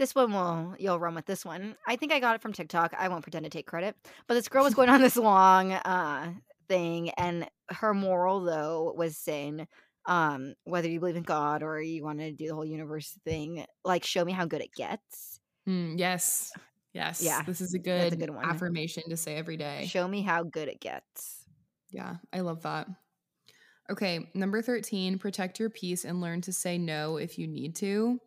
Speaker 2: This one will you'll run with this one. I think I got it from TikTok. I won't pretend to take credit. But this girl was going on this long uh thing and her moral though was saying um whether you believe in God or you want to do the whole universe thing, like show me how good it gets.
Speaker 1: Mm, yes. Yes.
Speaker 2: Yeah,
Speaker 1: This is a
Speaker 2: that's a
Speaker 1: good,
Speaker 2: good one.
Speaker 1: affirmation to say every day.
Speaker 2: Show me how good it gets.
Speaker 1: Yeah, I love that. Okay, number 13, protect your peace and learn to say no if you need to.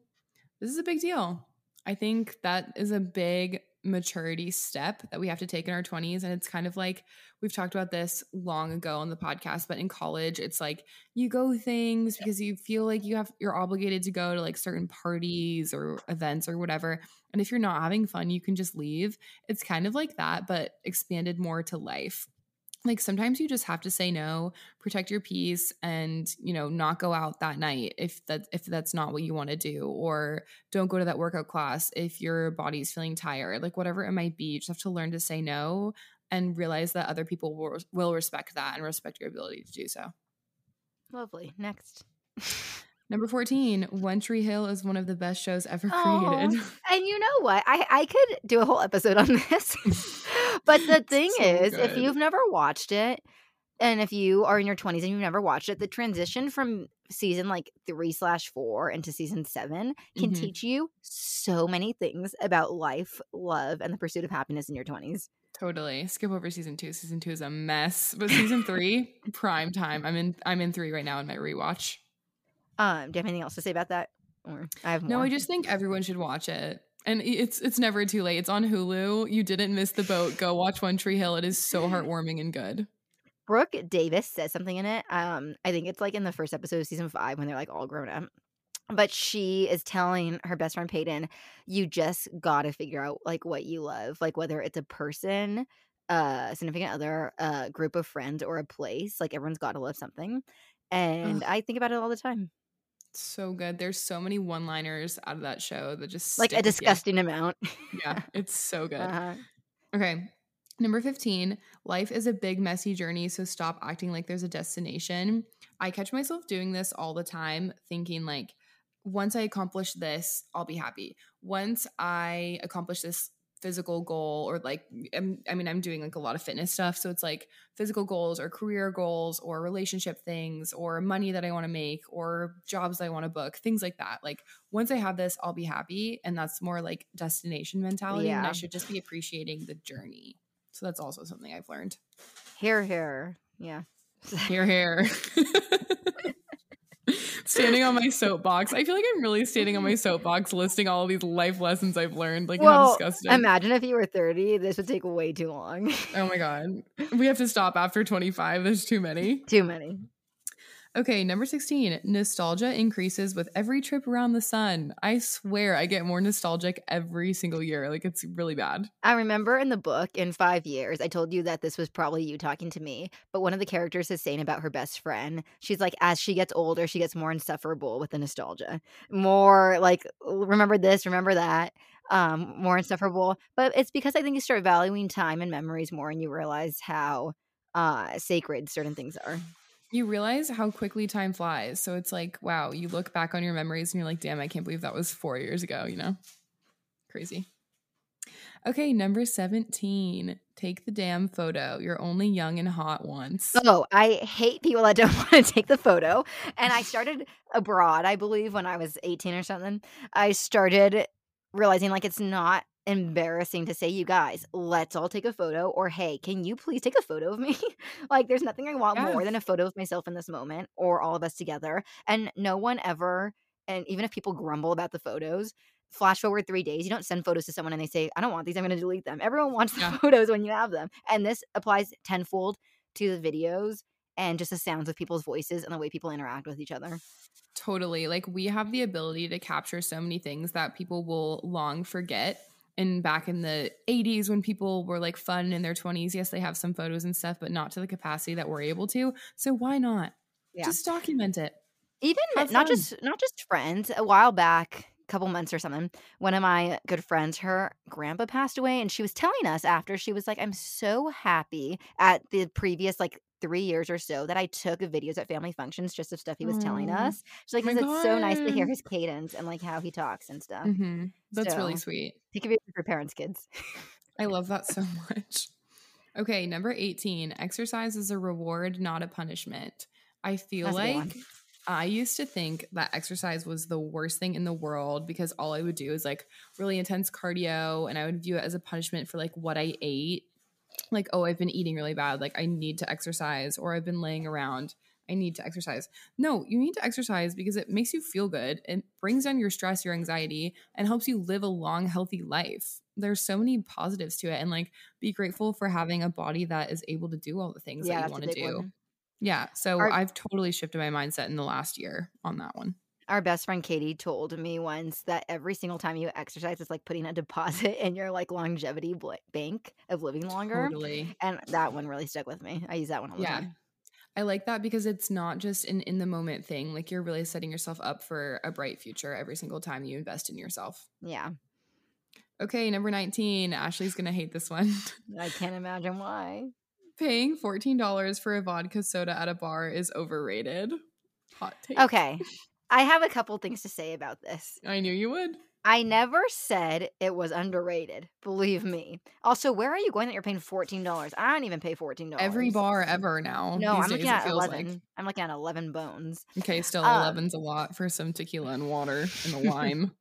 Speaker 1: This is a big deal. I think that is a big maturity step that we have to take in our 20s. And it's kind of like we've talked about this long ago on the podcast, but in college, it's like you go things because you feel like you have you're obligated to go to like certain parties or events or whatever. And if you're not having fun, you can just leave. It's kind of like that, but expanded more to life like sometimes you just have to say no protect your peace and you know not go out that night if that if that's not what you want to do or don't go to that workout class if your body's feeling tired like whatever it might be you just have to learn to say no and realize that other people will, will respect that and respect your ability to do so
Speaker 2: Lovely. Next.
Speaker 1: number 14 one tree hill is one of the best shows ever created
Speaker 2: And you know what? I I could do a whole episode on this. but the thing
Speaker 1: so
Speaker 2: is, if you've never watched it, and if you are in your 20s and you've never watched it the transition from season like three slash four into season seven can
Speaker 1: Mhm.
Speaker 2: teach you so many things about life love and the pursuit of happiness in your 20s
Speaker 1: Totally. Skip over season two. Season two is a mess. But season three, prime time. I'm in I'm in three right now in my rewatch.
Speaker 2: um do you have anything else to say about that or i have more
Speaker 1: No, I just think everyone should watch it. And it's it's never too late. It's on Hulu. You didn't miss the boat. Go watch One Tree Hill. It is so heartwarming and good.
Speaker 2: brooke davis says something in it um i think it's like in the first episode of season five when they're like all grown up but she is telling her best friend Peyton, you just gotta figure out like what you love, like whether it's a person, a significant other, a group of friends, or a place. Like everyone's gotta love something. And I think about it all the time.
Speaker 1: So good. There's so many one-liners out of that show that just
Speaker 2: Like a disgusting amount.
Speaker 1: Yeah, it's so good.
Speaker 2: Uh-huh.
Speaker 1: Okay. Number 15, life is a big, messy journey, so stop acting like there's a destination. I catch myself doing this all the time, thinking like, once I accomplish this, I'll be happy. Once I accomplish this physical goal, or like, I'm, I mean, I'm doing like a lot of fitness stuff. So it's like physical goals, or career goals, or relationship things, or money that I want to make, or jobs I want to book, things like that. Like, once I have this, I'll be happy. And that's more like destination mentality. And I should just be appreciating the journey. So that's also something I've learned.
Speaker 2: Here, here. Yeah.
Speaker 1: Here, here. standing on my soapbox. I feel like I'm really standing on my soapbox listing all these life lessons I've learned. Like, how
Speaker 2: Well,
Speaker 1: disgusting.
Speaker 2: Imagine if you were 30, this would take way too long.
Speaker 1: oh my God. We have to stop after 25. There's too many.
Speaker 2: too many.
Speaker 1: Okay, number 16. Nostalgia increases with every trip around the sun. I swear I get more nostalgic every single year. Like, it's really bad.
Speaker 2: I remember in the book in five years, I told you that this was probably you talking to me, but one of the characters is saying about her best friend. She's like, as she gets older, she gets more insufferable with the nostalgia. More like, remember this, remember that, um, more insufferable. But it's because I think you start valuing time and memories more and you realize how uh, sacred certain things are.
Speaker 1: You realize how quickly time flies. So it's like, wow, you look back on your memories and you're like, damn, I can't believe that was four years ago, you know? Crazy. Okay, number 17. Take the damn photo. You're only young and hot once.
Speaker 2: Oh, I hate people that don't want to take the photo. And I started abroad, I believe, when I was 18 or something. I started realizing like it's not embarrassing to say, you guys, let's all take a photo. Or hey, can you please take a photo of me? like there's nothing I want
Speaker 1: Yeah.
Speaker 2: more than a photo of myself in this moment or all of us together. And no one ever, and even if people grumble about the photos, flash forward three days, you don't send photos to someone and they say, I don't want these, I'm gonna delete them. Everyone wants the photos when you have them. And this applies tenfold to the videos and just the sounds of people's voices and the way people interact with each other.
Speaker 1: Totally. Like we have the ability to capture so many things that people will long forget. And back in the 80s, when people were like fun in their 20s, yes, they have some photos and stuff, but not to the capacity that we're able to. So why not?
Speaker 2: Yeah.
Speaker 1: Just document it.
Speaker 2: Even
Speaker 1: Have
Speaker 2: not
Speaker 1: fun.
Speaker 2: just not just friends. A while back, a couple months or something, one of my good friends, her grandpa passed away, and she was telling us after she was like, "I'm so happy at the previous like." Three years or so that I took videos at family functions just of stuff he was telling
Speaker 1: Aw.
Speaker 2: us. She's like,
Speaker 1: My
Speaker 2: 'cause it's so nice to hear his cadence and like how he talks and stuff.
Speaker 1: hmm That's really sweet.
Speaker 2: Take a video for parents' kids.
Speaker 1: I love that so much. Okay, number 18. Exercise is a reward, not a punishment. I feel
Speaker 2: That's a good one.
Speaker 1: like I used to think that exercise was the worst thing in the world because all I would do is like really intense cardio and I would view it as a punishment for like what I ate. Like, oh, I've been eating really bad. Like, I need to exercise, or I've been laying around. I need to exercise. No, you need to exercise because it makes you feel good. It brings down your stress, your anxiety, and helps you live a long, healthy life. There's so many positives to it. And like, be grateful for having a body that is able to do all the things
Speaker 2: yeah,
Speaker 1: that you want to do.
Speaker 2: one.
Speaker 1: Yeah. So
Speaker 2: Our-
Speaker 1: I've totally shifted my mindset in the last year on that one.
Speaker 2: Our best friend Katie told me once that every single time you exercise, it's like putting a deposit in your like longevity bl- bank of living longer.
Speaker 1: Totally.
Speaker 2: And that one really stuck with me. I use that one all the
Speaker 1: Yeah.
Speaker 2: time.
Speaker 1: I like that because it's not just an in the moment thing. Like, you're really setting yourself up for a bright future every single time you invest in yourself.
Speaker 2: Yeah.
Speaker 1: Okay. Number 19. Ashley's going to hate this one.
Speaker 2: I can't imagine why.
Speaker 1: Paying $14 for a vodka soda at a bar is overrated. Hot take.
Speaker 2: Okay. I have a couple things to say about this.
Speaker 1: I knew you would.
Speaker 2: I never said it was underrated. Believe me. Also, where are you going that you're paying fourteen dollars? I don't even pay fourteen dollars.
Speaker 1: Every bar ever now.
Speaker 2: No, I'm
Speaker 1: days,
Speaker 2: looking at eleven.
Speaker 1: like.
Speaker 2: I'm looking at eleven bones.
Speaker 1: Okay, still
Speaker 2: Um,
Speaker 1: 11's a lot for some tequila and water and a lime.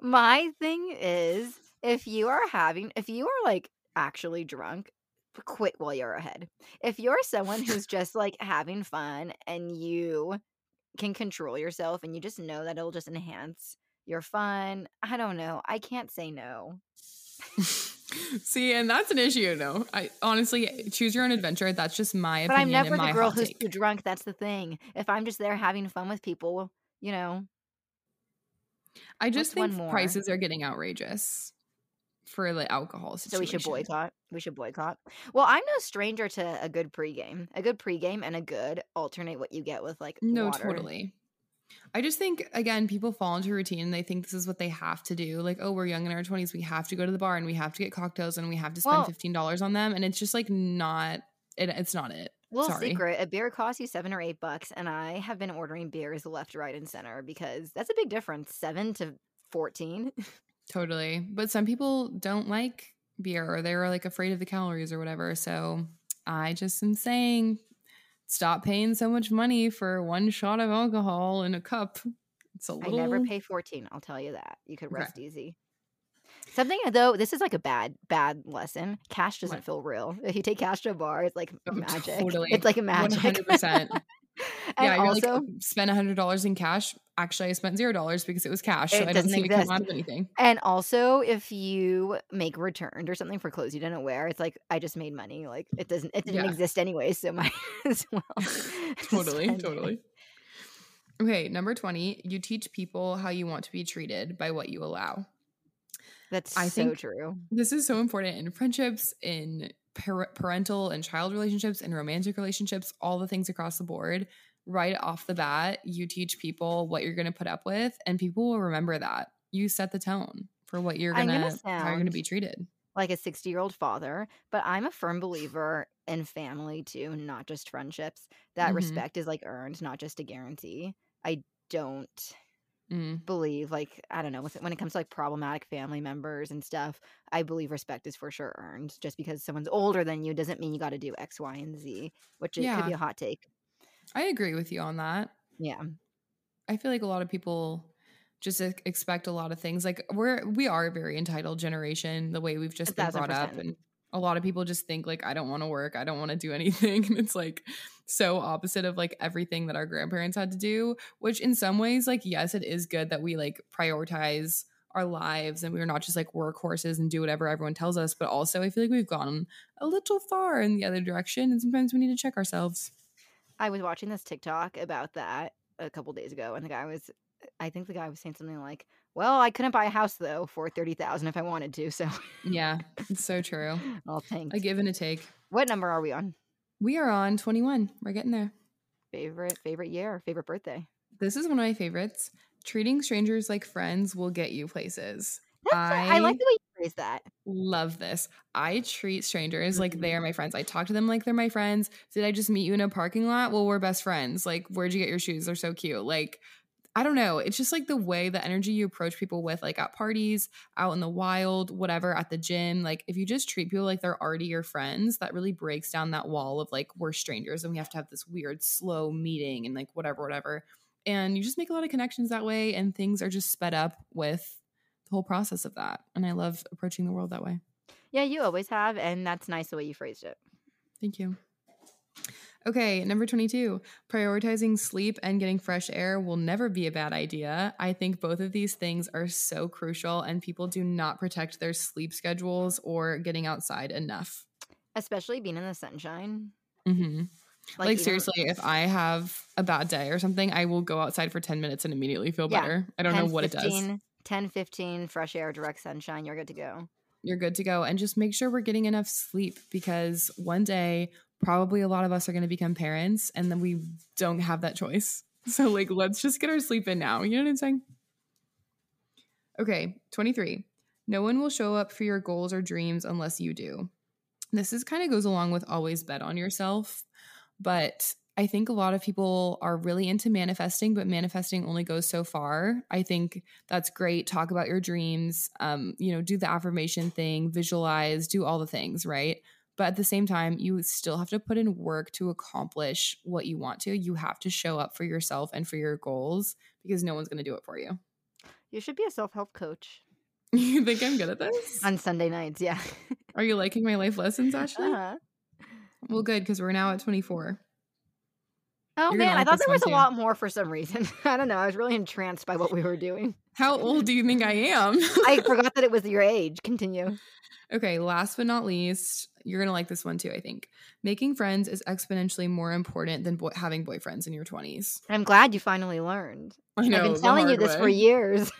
Speaker 2: My thing is, if you are having, if you are like actually drunk, quit while you're ahead. If you're someone who's just like having fun and you can control yourself and you just know that it'll just enhance your fun, I don't know. I can't say no.
Speaker 1: See, and that's an issue. No, I honestly eh, choose your own adventure. That's just my opinion.
Speaker 2: But I'm never
Speaker 1: and
Speaker 2: the girl who's
Speaker 1: take.
Speaker 2: too drunk. That's the thing. If I'm just there having fun with people, you know,
Speaker 1: I just think prices are getting outrageous for the alcohol situation.
Speaker 2: so we should boycott. We should boycott. Well, I'm no stranger to a good pregame, a good pregame, and a good alternate what you get with like
Speaker 1: No,
Speaker 2: water.
Speaker 1: totally. I just think again, people fall into routine and they think this is what they have to do. Like, oh, we're young in our twenties, we have to go to the bar and we have to get cocktails and we have to spend
Speaker 2: Well-
Speaker 1: fifteen dollars on them, and it's just like not. It, it's not it.
Speaker 2: Little
Speaker 1: Sorry.
Speaker 2: secret: a beer costs you seven or eight bucks, and I have been ordering beers left, right, and center because that's a big difference. Seven to fourteen.
Speaker 1: Totally. But some people don't like beer or they're like afraid of the calories or whatever. So I just am saying stop paying so much money for one shot of alcohol in a cup. It's a little I
Speaker 2: never pay fourteen. I'll tell you that. You could
Speaker 1: Okay.
Speaker 2: rest easy. Something though, this is like a bad, bad lesson. Cash doesn't
Speaker 1: What?
Speaker 2: feel real. If you take cash to a bar, it's like
Speaker 1: Oh,
Speaker 2: magic.
Speaker 1: totally.
Speaker 2: It's like a magic.
Speaker 1: 100%. yeah, you're
Speaker 2: also, oh,
Speaker 1: like spend a hundred dollars in cash. Actually, I spent zero dollars because it was cash. So
Speaker 2: It
Speaker 1: I don't
Speaker 2: doesn't
Speaker 1: see it
Speaker 2: exist.
Speaker 1: come out of anything.
Speaker 2: and also, if you make returned or something for clothes you didn't wear, it's like I just made money. Like it doesn't, it didn't
Speaker 1: Yeah.
Speaker 2: exist anyway, so might as well.
Speaker 1: totally,
Speaker 2: it.
Speaker 1: totally. Okay, number 20, you teach people how you want to be treated by what you allow.
Speaker 2: That's
Speaker 1: I
Speaker 2: so
Speaker 1: think-
Speaker 2: true.
Speaker 1: This is so important in friendships, in par- parental and child relationships, and romantic relationships, all the things across the board. Right off the bat, you teach people what you're going to put up with, and people will remember that. You set the tone for what you're gonna,
Speaker 2: gonna
Speaker 1: how you're gonna be treated.
Speaker 2: like a 60 year old father, but I'm a firm believer in family too, not just friendships. That
Speaker 1: Mhm.
Speaker 2: respect is like earned, not just a guarantee. I don't
Speaker 1: Mm,
Speaker 2: believe like I don't know with- when it comes to like problematic family members and stuff. I believe respect is for sure earned. Just because someone's older than you doesn't mean you got to do X, Y, and Z, which it could be a hot take.
Speaker 1: I agree with you on that.
Speaker 2: Yeah,
Speaker 1: I feel like a lot of people just expect a lot of things. Like we're we are a very entitled generation, the way we've just been brought up, and a lot of people just think like I don't want to work, I don't want to do anything, and it's like so opposite of like everything that our grandparents had to do. Which in some ways, like yes, it is good that we like prioritize our lives and we're not just like workhorses and do whatever everyone tells us. But also, I feel like we've gone a little far in the other direction, and sometimes we need to check ourselves.
Speaker 2: I was watching this TikTok about that a couple days ago, and the guy was, I think the guy was saying something like, "Well, I couldn't buy a house though for thirty thousand if I wanted to, so
Speaker 1: Yeah, it's so true.
Speaker 2: I'll tank."
Speaker 1: A give and a take.
Speaker 2: What number are we on?
Speaker 1: We are on 21. We're getting there.
Speaker 2: Favorite favorite year, favorite birthday.
Speaker 1: This is one of my favorites. Treating strangers like friends will get you places.
Speaker 2: I, I like the way you phrase that.
Speaker 1: Love this. I treat strangers like they are mm-hmm. my friends. I talk to them like they're my friends. Did I just meet you in a parking lot? Well, we're best friends. Like, where'd you get your shoes? They're so cute. Like, I don't know. It's just like the way, the energy you approach people with, like at parties, out in the wild, whatever, at the gym. Like, if you just treat people like they're already your friends, that really breaks down that wall of like, we're strangers and we have to have this weird, slow meeting and like whatever, whatever. And you just make a lot of connections that way, and things are just sped up with the whole process of that. And I love approaching the world that way.
Speaker 2: Yeah, you always have, and that's nice the way you phrased it.
Speaker 1: Thank you. Okay, number 22. Prioritizing sleep and getting fresh air will never be a bad idea. I think both of these things are so crucial, and people do not protect their sleep schedules or getting outside enough.
Speaker 2: Especially being in the sunshine.
Speaker 1: hmm Like,
Speaker 2: even-
Speaker 1: seriously, if I have a bad day or something, I will go outside for 10 minutes and immediately feel
Speaker 2: Yeah,
Speaker 1: better. I don't know
Speaker 2: 10,
Speaker 1: what it does.
Speaker 2: 15, 10, 15, fresh air, direct sunshine, you're good to go.
Speaker 1: You're good to go. And just make sure we're getting enough sleep because one day, probably a lot of us are going to become parents and then we don't have that choice. So, like, let's just get our sleep in now. You know what I'm saying? Okay, 23. No one will show up for your goals or dreams unless you do. This is kind of goes along with always bet on yourself. But I think a lot of people are really into manifesting, but manifesting only goes so far. I think that's great. Talk about your dreams, um, you know, do the affirmation thing, visualize, do all the things, right? But at the same time, you still have to put in work to accomplish what you want to. You have to show up for yourself and for your goals because no one's going to do it for you.
Speaker 2: You should be a self help coach
Speaker 1: You think I'm good at this?
Speaker 2: on Sunday nights. Yeah.
Speaker 1: Are you liking my life lessons, Ashley?
Speaker 2: Uh-huh.
Speaker 1: Well, good because we're now at 24.
Speaker 2: Oh
Speaker 1: You're
Speaker 2: man, I thought there was a lot more for some reason. I don't know. I was really entranced by what we were doing.
Speaker 1: How old do you think I am?
Speaker 2: I forgot that it was your age. Continue.
Speaker 1: Okay, last but not least, you're going to like this one too, I think. Making friends is exponentially more important than boy- having boyfriends in your 20s.
Speaker 2: I'm glad you finally learned.
Speaker 1: I know.
Speaker 2: I've been telling you this for years.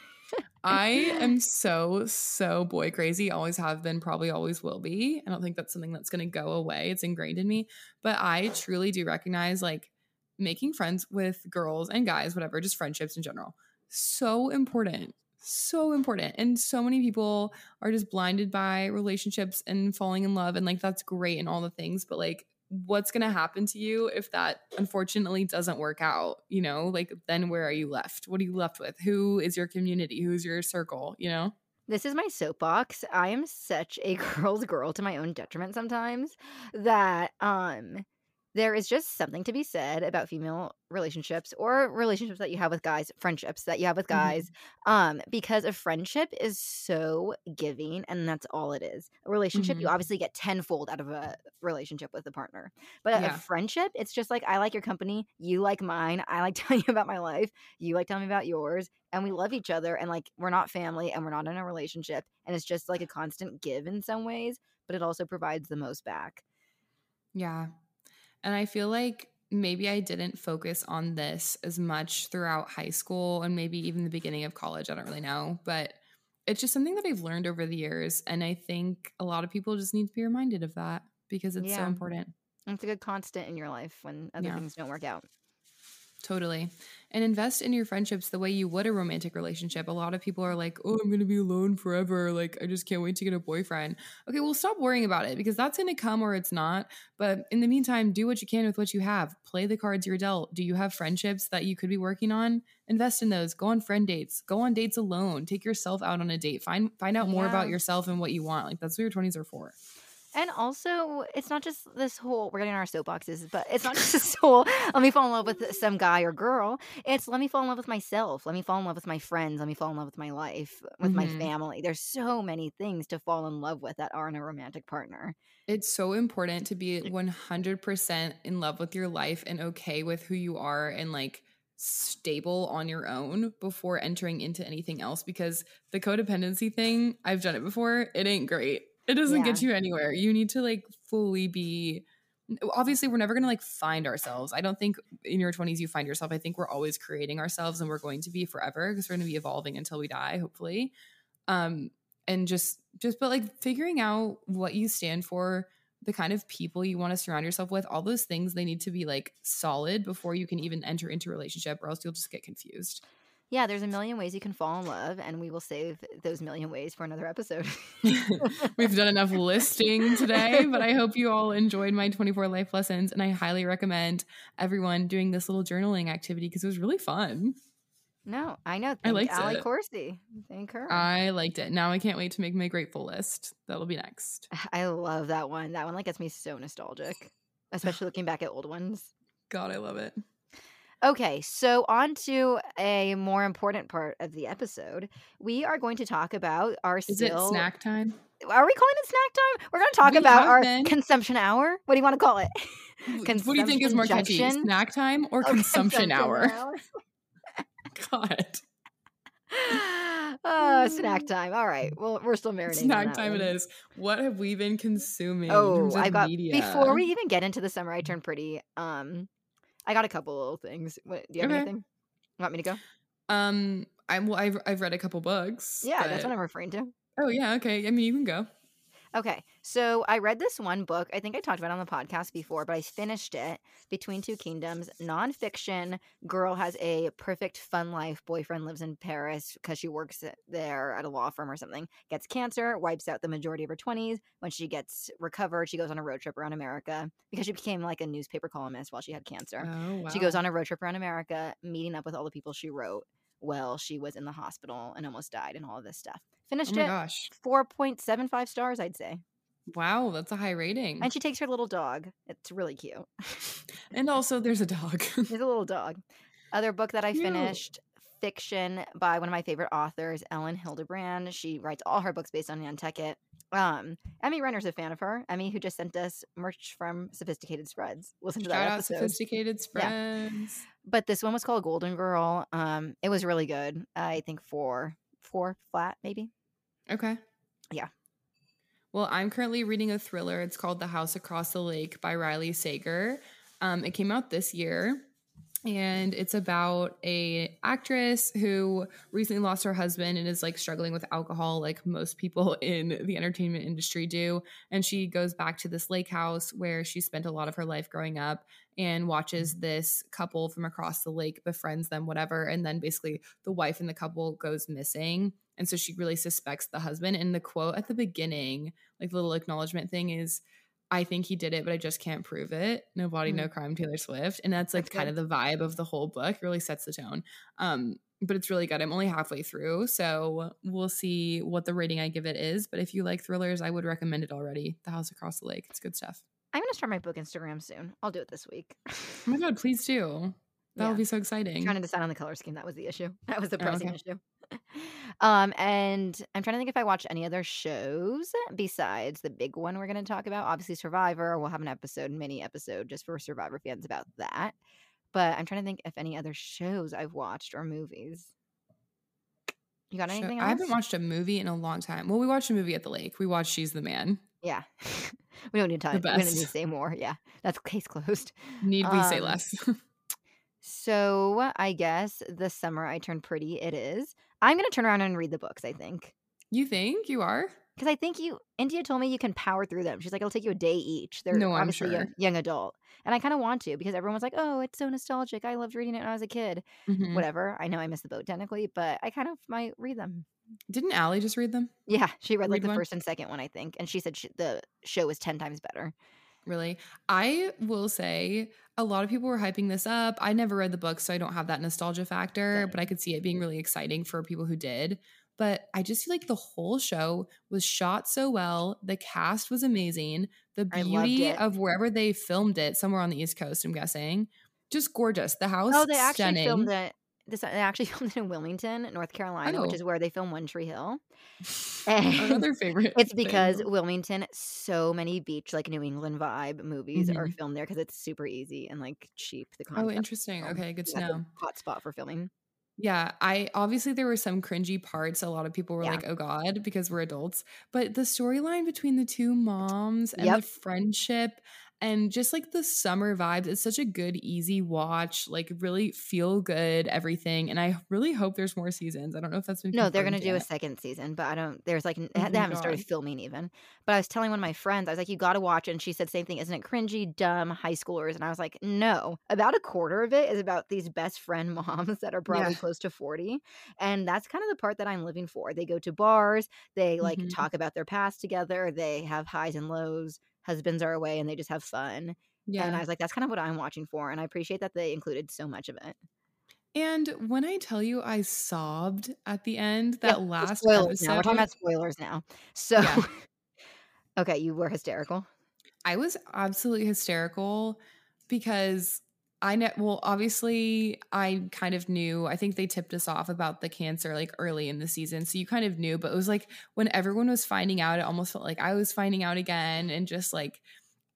Speaker 1: I am so, so boy crazy. Always have been, probably always will be. I don't think that's something that's going to go away. It's ingrained in me. But I truly do recognize like making friends with girls and guys, whatever, just friendships in general. So important. So important. And so many people are just blinded by relationships and falling in love. And like, that's great and all the things. But like, what's going to happen to you if that unfortunately doesn't work out? You know, like, then where are you left? What are you left with? Who is your community? Who's your circle? You know?
Speaker 2: This is my soapbox. I am such a girl's girl to my own detriment sometimes that um there is just something to be said about female relationships or relationships that you have with guys, friendships that you have with
Speaker 1: Mhm.
Speaker 2: guys. Um because a friendship is so giving and that's all it is. A relationship you
Speaker 1: Mhm.
Speaker 2: obviously get tenfold out of a relationship with a partner. But
Speaker 1: Yeah.
Speaker 2: a friendship, it's just like I like your company, you like mine, I like telling you about my life, you like telling me about yours and we love each other and like we're not family and we're not in a relationship and it's just like a constant give in some ways but it also provides the most back
Speaker 1: Yeah. And I feel like maybe I didn't focus on this as much throughout high school and maybe even the beginning of college. I don't really know. But it's just something that I've learned over the years. And I think a lot of people just need to be reminded of that because it's so important.
Speaker 2: It's a good constant in your life when other
Speaker 1: Yeah.
Speaker 2: things don't work out
Speaker 1: Totally. And invest in your friendships the way you would a romantic relationship. A lot of people are like, oh, I'm going to be alone forever. Like, I just can't wait to get a boyfriend. Okay, well, stop worrying about it because that's going to come or it's not. But in the meantime, do what you can with what you have. Play the cards you're dealt. Do you have friendships that you could be working on? Invest in those. Go on friend dates. Go on dates alone. Take yourself out on a date. Find find out more about yourself and what you want. Like that's what your 20s are for.
Speaker 2: And also it's not just this whole we're getting our soapboxes but it's not just this whole let me fall in love with some guy or girl. It's let me fall in love with myself. Let me fall in love with my friends. Let me fall in love with my life with my
Speaker 1: Mhm.
Speaker 2: family. There's so many things to fall in love with that aren't a romantic partner.
Speaker 1: It's so important to be 100% in love with your life and okay with who you are and like stable on your own before entering into anything else because the codependency thing, I've done it before, it ain't great. It doesn't get you anywhere. You need to like fully be obviously we're never going to like find ourselves. I don't think in your 20s you find yourself. I think we're always creating ourselves and we're going to be forever because we're going to be evolving until we die, hopefully. Um and just just but like figuring out what you stand for the kind of people you want to surround yourself with all those things they need to be like solid before you can even enter into a relationship or else you'll just get confused
Speaker 2: yeah there's a million ways you can fall in love and we will save those million ways for another episode
Speaker 1: we've done enough listing today but i hope you all enjoyed my 24 life lessons and i highly recommend everyone doing this little journaling activity because it was really fun
Speaker 2: no i know
Speaker 1: I
Speaker 2: thank
Speaker 1: liked
Speaker 2: Allie
Speaker 1: it.
Speaker 2: Corsi. thank her
Speaker 1: i liked it now i can't wait to make my grateful list that'll be next
Speaker 2: I love that one. That one like gets me so nostalgic, especially looking back at old ones.
Speaker 1: god i love it
Speaker 2: Okay, so on to a more important part of the episode. We are going to talk about our
Speaker 1: is
Speaker 2: still.
Speaker 1: it snack time
Speaker 2: Are we calling it snack time? We're going to talk
Speaker 1: We
Speaker 2: about our
Speaker 1: been.
Speaker 2: consumption hour. What do you want to call it?
Speaker 1: what do you think is more catchy snack time or
Speaker 2: Oh,
Speaker 1: consumption hour
Speaker 2: hour.
Speaker 1: god
Speaker 2: oh, snack time. All right. Well, we're still marinating.
Speaker 1: Snack time it
Speaker 2: one.
Speaker 1: is. What have we been consuming?
Speaker 2: Oh, I've got
Speaker 1: media?
Speaker 2: before we even get into the summer I turned pretty. Um I got a couple little things. What, do you have
Speaker 1: Okay.
Speaker 2: anything? Want me to go?
Speaker 1: Um, I'm well, I've I've read a couple books.
Speaker 2: Yeah, that's what I'm referring to.
Speaker 1: Oh yeah, okay. I mean, you can go.
Speaker 2: Okay. So I read this one book. I think I talked about it on the podcast before, but I finished it. Between Two Kingdoms, nonfiction. Girl has a perfect fun life. Boyfriend lives in Paris because she works there at a law firm or something. Gets cancer, wipes out the majority of her twenties. When she gets recovered, she goes on a road trip around America because she became like a newspaper columnist while she had cancer.
Speaker 1: Oh, wow.
Speaker 2: She goes on a road trip around America, meeting up with all the people she wrote while she was in the hospital and almost died and all of this stuff.
Speaker 1: Oh
Speaker 2: Finished
Speaker 1: my
Speaker 2: it.
Speaker 1: gosh.
Speaker 2: 4.75 stars, I'd say.
Speaker 1: Wow, that's a high rating.
Speaker 2: And she takes her little dog. It's really cute.
Speaker 1: And also, there's a dog.
Speaker 2: There's a little dog. Other book that I
Speaker 1: Cute.
Speaker 2: finished, fiction by one of my favorite authors, Elin Hilderbrand. She writes all her books based on Nantucket. Um, Emmy Renner's a fan of her. Emmy, who just sent us merch from Sophisticated Spreads. Listen to
Speaker 1: Shout
Speaker 2: that
Speaker 1: out
Speaker 2: episode.
Speaker 1: sophisticated spreads.
Speaker 2: but this one was called Golden Girl. Um, it was really good. I think four, four flat maybe.
Speaker 1: Okay.
Speaker 2: Yeah.
Speaker 1: Well, I'm currently reading a thriller. It's called The House Across the Lake by Riley Sager. Um, it came out this year, and it's about a actress who recently lost her husband and is like struggling with alcohol, like most people in the entertainment industry do. And she goes back to this lake house where she spent a lot of her life growing up and watches this couple from across the lake, befriends them, whatever. And then basically the wife and the couple goes missing. And so she really suspects the husband. And the quote at the beginning, like the little acknowledgement thing, is I think he did it, but I just can't prove it. No body, no crime, Taylor Swift. And that's like
Speaker 2: That's
Speaker 1: kind of the vibe of the whole book. It really sets the tone. Um, but it's really good. I'm only halfway through, so we'll see what the rating I give it is. But if you like thrillers, I would recommend it already. The House Across the Lake. It's good stuff.
Speaker 2: I'm gonna start my book Instagram soon. I'll do it this week.
Speaker 1: Oh my god, please do. That
Speaker 2: Yeah.
Speaker 1: would be so exciting.
Speaker 2: I'm trying to decide on the color scheme. That was the issue. That was the
Speaker 1: Oh,
Speaker 2: pressing
Speaker 1: okay.
Speaker 2: issue. um, and I'm trying to think if I watched any other shows besides the big one we're going to talk about. Obviously, Survivor. We'll have an episode, mini episode, just for Survivor fans about that. But I'm trying to think if any other shows I've watched or movies. You got
Speaker 1: Show-
Speaker 2: anything
Speaker 1: I haven't watched a movie in a long time. Well, we watched a movie at the lake. We watched She's the Man.
Speaker 2: Yeah, we don't need time. We don't need to say more. Yeah, that's case closed.
Speaker 1: Need we say
Speaker 2: Um,
Speaker 1: less?
Speaker 2: So I guess the summer I turned pretty. It is. I'm gonna turn around and read the books. I think.
Speaker 1: you think you are?
Speaker 2: Because I think you, India told me you can power through them. She's like, it'll take you a day each. They're
Speaker 1: No, I'm
Speaker 2: obviously young,
Speaker 1: sure.
Speaker 2: young adult. And I kind of want to because everyone was like, oh, it's so nostalgic. I loved reading it when I was a kid.
Speaker 1: Mhm.
Speaker 2: Whatever. I know I missed the boat technically, but I kind of might read them.
Speaker 1: Didn't Allie just read them?
Speaker 2: Yeah. She read like
Speaker 1: Read
Speaker 2: the
Speaker 1: one?
Speaker 2: first and second one, I think. And she said she, the show was 10 times better.
Speaker 1: Really? I will say a lot of people were hyping this up. I never read the book, so I don't have that nostalgia factor, but I could see it being really exciting for people who did. But I just feel like the whole show was shot so well. The cast was amazing. The beauty of wherever they filmed it, somewhere on the East Coast, I'm guessing, just gorgeous. The house,
Speaker 2: Oh, they actually
Speaker 1: stunning.
Speaker 2: filmed it. This, they actually filmed it in Wilmington, North Carolina, which
Speaker 1: Oh.
Speaker 2: is where they film One Tree Hill.
Speaker 1: Another favorite.
Speaker 2: It's
Speaker 1: thing.
Speaker 2: because Wilmington, so many beach, like New England vibe movies are mm-hmm. filmed there because it's super easy and like cheap. The
Speaker 1: Oh, interesting.
Speaker 2: film.
Speaker 1: Okay, good to know.
Speaker 2: hot spot for filming.
Speaker 1: Yeah, I obviously there were some cringy parts. A lot of people were
Speaker 2: Yeah.
Speaker 1: like, "Oh God," because we're adults. But the storyline between the two moms and
Speaker 2: Yep.
Speaker 1: the friendship and just like the summer vibes, it's such a good, easy watch. Like really feel good, everything. And I really hope there's more seasons. I don't know if that's been
Speaker 2: No, they're gonna
Speaker 1: confirmed
Speaker 2: do a second season, but I don't. There's like
Speaker 1: Oh
Speaker 2: they haven't started filming even. But I was telling one of my friends, I was like, "You got to watch," it. and she said same thing. Isn't it cringy, dumb high schoolers? And I was like, "No." About a quarter of it is about these best friend moms that are probably
Speaker 1: Yeah.
Speaker 2: close to forty, and that's kind of the part that I'm living for. They go to bars, they like
Speaker 1: Mhm.
Speaker 2: talk about their past together, they have highs and lows. Husbands are away, and they just have fun.
Speaker 1: Yeah.
Speaker 2: And I was like, that's kind of what I'm watching for, and I appreciate that they included so much of it.
Speaker 1: And when I tell you I sobbed at the end, that
Speaker 2: so
Speaker 1: last
Speaker 2: spoilers
Speaker 1: episode,
Speaker 2: now. We're talking about spoilers now. So,
Speaker 1: Yeah.
Speaker 2: okay, you were hysterical.
Speaker 1: I was absolutely hysterical because I know, well, obviously, I kind of knew. I think they tipped us off about the cancer like early in the season. So you kind of knew, but it was like when everyone was finding out, it almost felt like I was finding out again. And just like,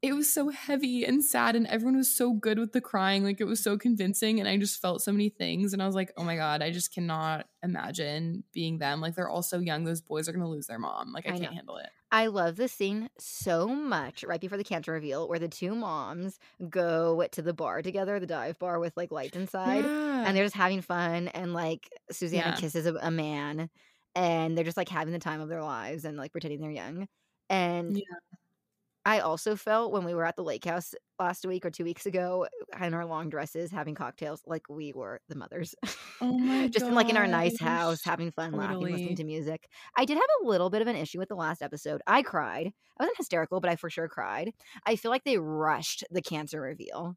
Speaker 1: it was so heavy and sad. And everyone was so good with the crying. Like, it was so convincing. And I just felt so many things. And I was like, oh my God, I just cannot imagine being them. Like, they're all so young. Those boys are going to lose their mom. Like, I,
Speaker 2: I
Speaker 1: can't handle it.
Speaker 2: I love this scene so much right before the cancer reveal where the two moms go to the bar together, the dive bar with like lights inside,
Speaker 1: Yeah.
Speaker 2: and they're just having fun. And like Susanna
Speaker 1: Yeah.
Speaker 2: kisses a, a man, and they're just like having the time of their lives and like pretending they're young. And
Speaker 1: Yeah.
Speaker 2: I also felt when we were at the lake house last week or two weeks ago uh, in our long dresses having cocktails like we were the mothers.
Speaker 1: Oh my
Speaker 2: Just in like in our nice house, having fun, laughing, listening to music. I did have a little bit of an issue with the last episode. I cried. I wasn't hysterical, but I for sure cried. I feel like they rushed the cancer reveal.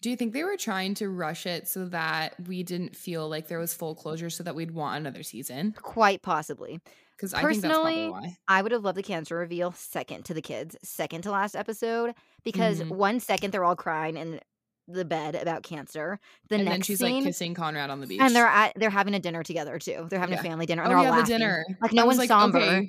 Speaker 1: Do you think they were trying to rush it so that we didn't feel like there was full closure so that we'd want another season?
Speaker 2: Quite possibly.
Speaker 1: Because I think that's probably
Speaker 2: Personally,
Speaker 1: why.
Speaker 2: I would have loved the cancer reveal second to the kids, second to last episode, because
Speaker 1: Mhm.
Speaker 2: one second they're all crying in the bed about cancer. The
Speaker 1: and
Speaker 2: next
Speaker 1: then she's
Speaker 2: scene,
Speaker 1: like kissing Conrad on the beach.
Speaker 2: and they're at they're having a dinner together too. They're having
Speaker 1: Yeah.
Speaker 2: a family dinner, and
Speaker 1: oh
Speaker 2: they're all
Speaker 1: yeah,
Speaker 2: laughing.
Speaker 1: the dinner.
Speaker 2: Like no
Speaker 1: I
Speaker 2: one's somber.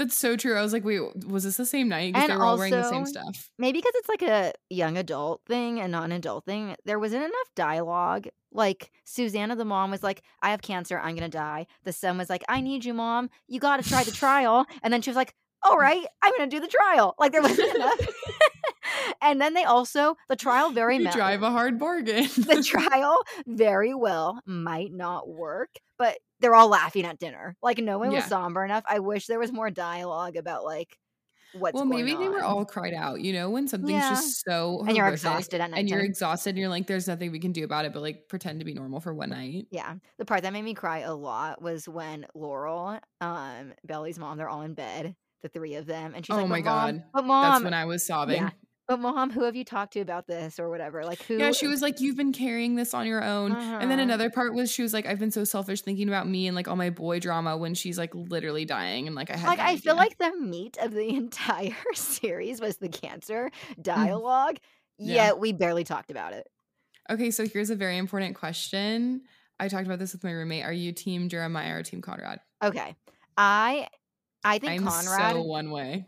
Speaker 1: That's so true. I was like, wait, was this the same night? Because they were all wearing the same stuff.
Speaker 2: Maybe because it's like a young adult thing and not an adult thing. There wasn't enough dialogue. Like Susanna, the mom, was like, "I have cancer. I'm gonna die." The son was like, "I need you, mom. You got to try the trial." And then she was like, "All right, I'm gonna do the trial." Like there wasn't enough. and then they also the trial very
Speaker 1: You drive a hard bargain.
Speaker 2: the trial very well might not work, but they're all laughing at dinner. Like no one was somber enough. I wish there was more dialogue about like what's
Speaker 1: well, maybe they were all cried out. You know, when something's
Speaker 2: Yeah.
Speaker 1: just so
Speaker 2: and you're exhausted at night.
Speaker 1: and you're exhausted and you're like, there's nothing we can do about it, but like pretend to be normal for one night.
Speaker 2: Yeah. The part that made me cry a lot was when Laurel, um, Belly's mom, they're all in bed, the three of them, and she's like,
Speaker 1: Oh
Speaker 2: like,
Speaker 1: my
Speaker 2: "But mom,
Speaker 1: God.
Speaker 2: but mom,
Speaker 1: That's when I was sobbing.
Speaker 2: yeah, but mom, who have you talked to about this or whatever? Like who?
Speaker 1: Yeah, she was like, You've been carrying this on your own. And then
Speaker 2: Uh-huh.
Speaker 1: another part was she was like, I've been so selfish thinking about me and like all my boy drama when she's like literally dying. And like, I had
Speaker 2: like
Speaker 1: no
Speaker 2: I feel like the meat of the entire series was the cancer dialogue.
Speaker 1: Mm. Yeah.
Speaker 2: Yet we barely talked about it.
Speaker 1: Okay, so here's a very important question. I talked about this with my roommate. Are you team Jeremiah or team Conrad?
Speaker 2: Okay. I I think
Speaker 1: I'm
Speaker 2: Conrad
Speaker 1: so one way.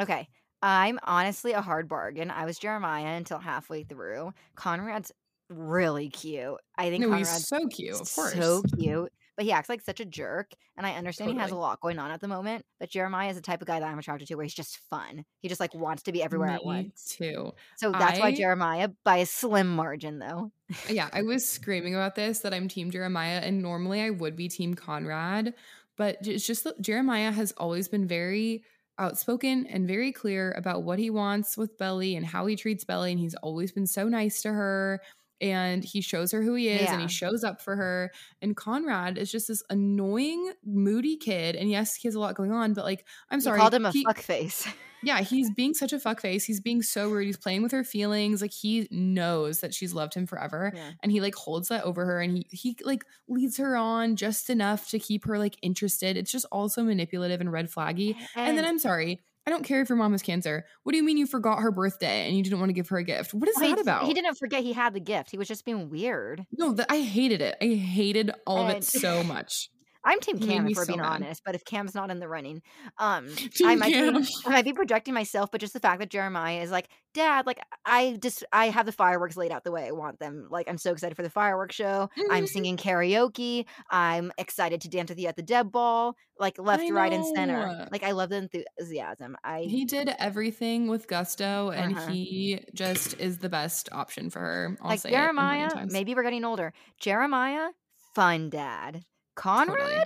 Speaker 2: Okay. I'm honestly a hard bargain. I was Jeremiah until halfway through. Conrad's really cute. I think
Speaker 1: No,
Speaker 2: Conrad's
Speaker 1: he's so cute, of course.
Speaker 2: so cute. But he acts like such a jerk. And I understand he has a lot going on at the moment. But Jeremiah is the type of guy that I'm attracted to where he's just fun. He just like wants to be everywhere at
Speaker 1: Me
Speaker 2: once.
Speaker 1: too.
Speaker 2: So that's why Jeremiah by a slim margin though.
Speaker 1: Yeah, I was screaming about this that I'm team Jeremiah, and normally I would be team Conrad, but it's just that Jeremiah has always been very outspoken and very clear about what he wants with Belly and how he treats Belly, and he's always been so nice to her. And he shows her who he is and he shows up for her. And Conrad is just this annoying, moody kid. And yes, he has a lot going on, but like, I'm
Speaker 2: You
Speaker 1: sorry.
Speaker 2: called him a
Speaker 1: he-
Speaker 2: fuck face.
Speaker 1: yeah, he's being such a fuckface. He's being so rude. He's playing with her feelings. Like he knows that she's loved him forever.
Speaker 2: Yeah.
Speaker 1: And he like holds that over her and he he like leads her on just enough to keep her like interested. It's just also manipulative and red flaggy. And, then I'm sorry. I don't care if your mom has cancer. What do you mean you forgot her birthday and you didn't want to give her a gift? What is
Speaker 2: Well,
Speaker 1: that
Speaker 2: he,
Speaker 1: about?
Speaker 2: he didn't forget he had the gift. He was just being weird.
Speaker 1: no, that I hated it. I hated all of it so much.
Speaker 2: I'm Team Cam if we're
Speaker 1: so
Speaker 2: being honest, but if Cam's not in the running, um, I might
Speaker 1: Cam.
Speaker 2: be I might be projecting myself, but just the fact that Jeremiah is like, Dad, like I just I have the fireworks laid out the way I want them. Like I'm so excited for the fireworks show. I'm
Speaker 1: Mhm.
Speaker 2: singing karaoke. I'm excited to dance with you at the Deb Ball, like left, right, and center. Like I love the enthusiasm. I
Speaker 1: He did everything with gusto and
Speaker 2: Uh-huh.
Speaker 1: he just is the best option for her. I'll
Speaker 2: like
Speaker 1: say it a million
Speaker 2: Jeremiah. Maybe we're getting older. Jeremiah, fun dad. Conrad,
Speaker 1: Totally.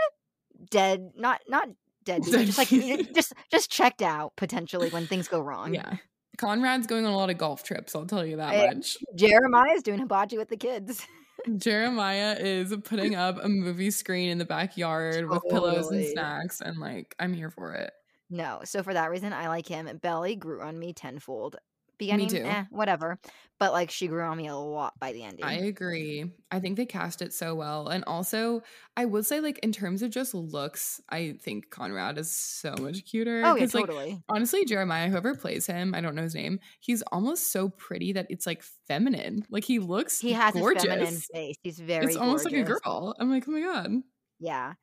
Speaker 2: dead. Not not dead. Just like just just checked out potentially when things go wrong.
Speaker 1: Yeah. Conrad's going on a lot of golf trips, I'll tell you that
Speaker 2: Eh,
Speaker 1: much.
Speaker 2: Jeremiah's doing hibachi with the kids.
Speaker 1: Jeremiah is putting up a movie screen in the backyard with pillows and snacks, and like, I'm here for it.
Speaker 2: No, so for that reason, I like him. Belly grew on me tenfold. Beginning,
Speaker 1: too.
Speaker 2: eh, whatever. But like she grew on me a lot by the ending.
Speaker 1: I agree. I think they cast it so well. And also, I would say, like, in terms of just looks, I think Conrad is so much cuter.
Speaker 2: oh yeah,
Speaker 1: 'Cause, like,
Speaker 2: totally.
Speaker 1: honestly, Jeremiah, whoever plays him, I don't know his name, he's almost so pretty that it's like feminine. Like, he looks
Speaker 2: he has
Speaker 1: gorgeous.
Speaker 2: a feminine face. He's very.
Speaker 1: it's almost like a girl. I'm like, oh my God.
Speaker 2: Yeah.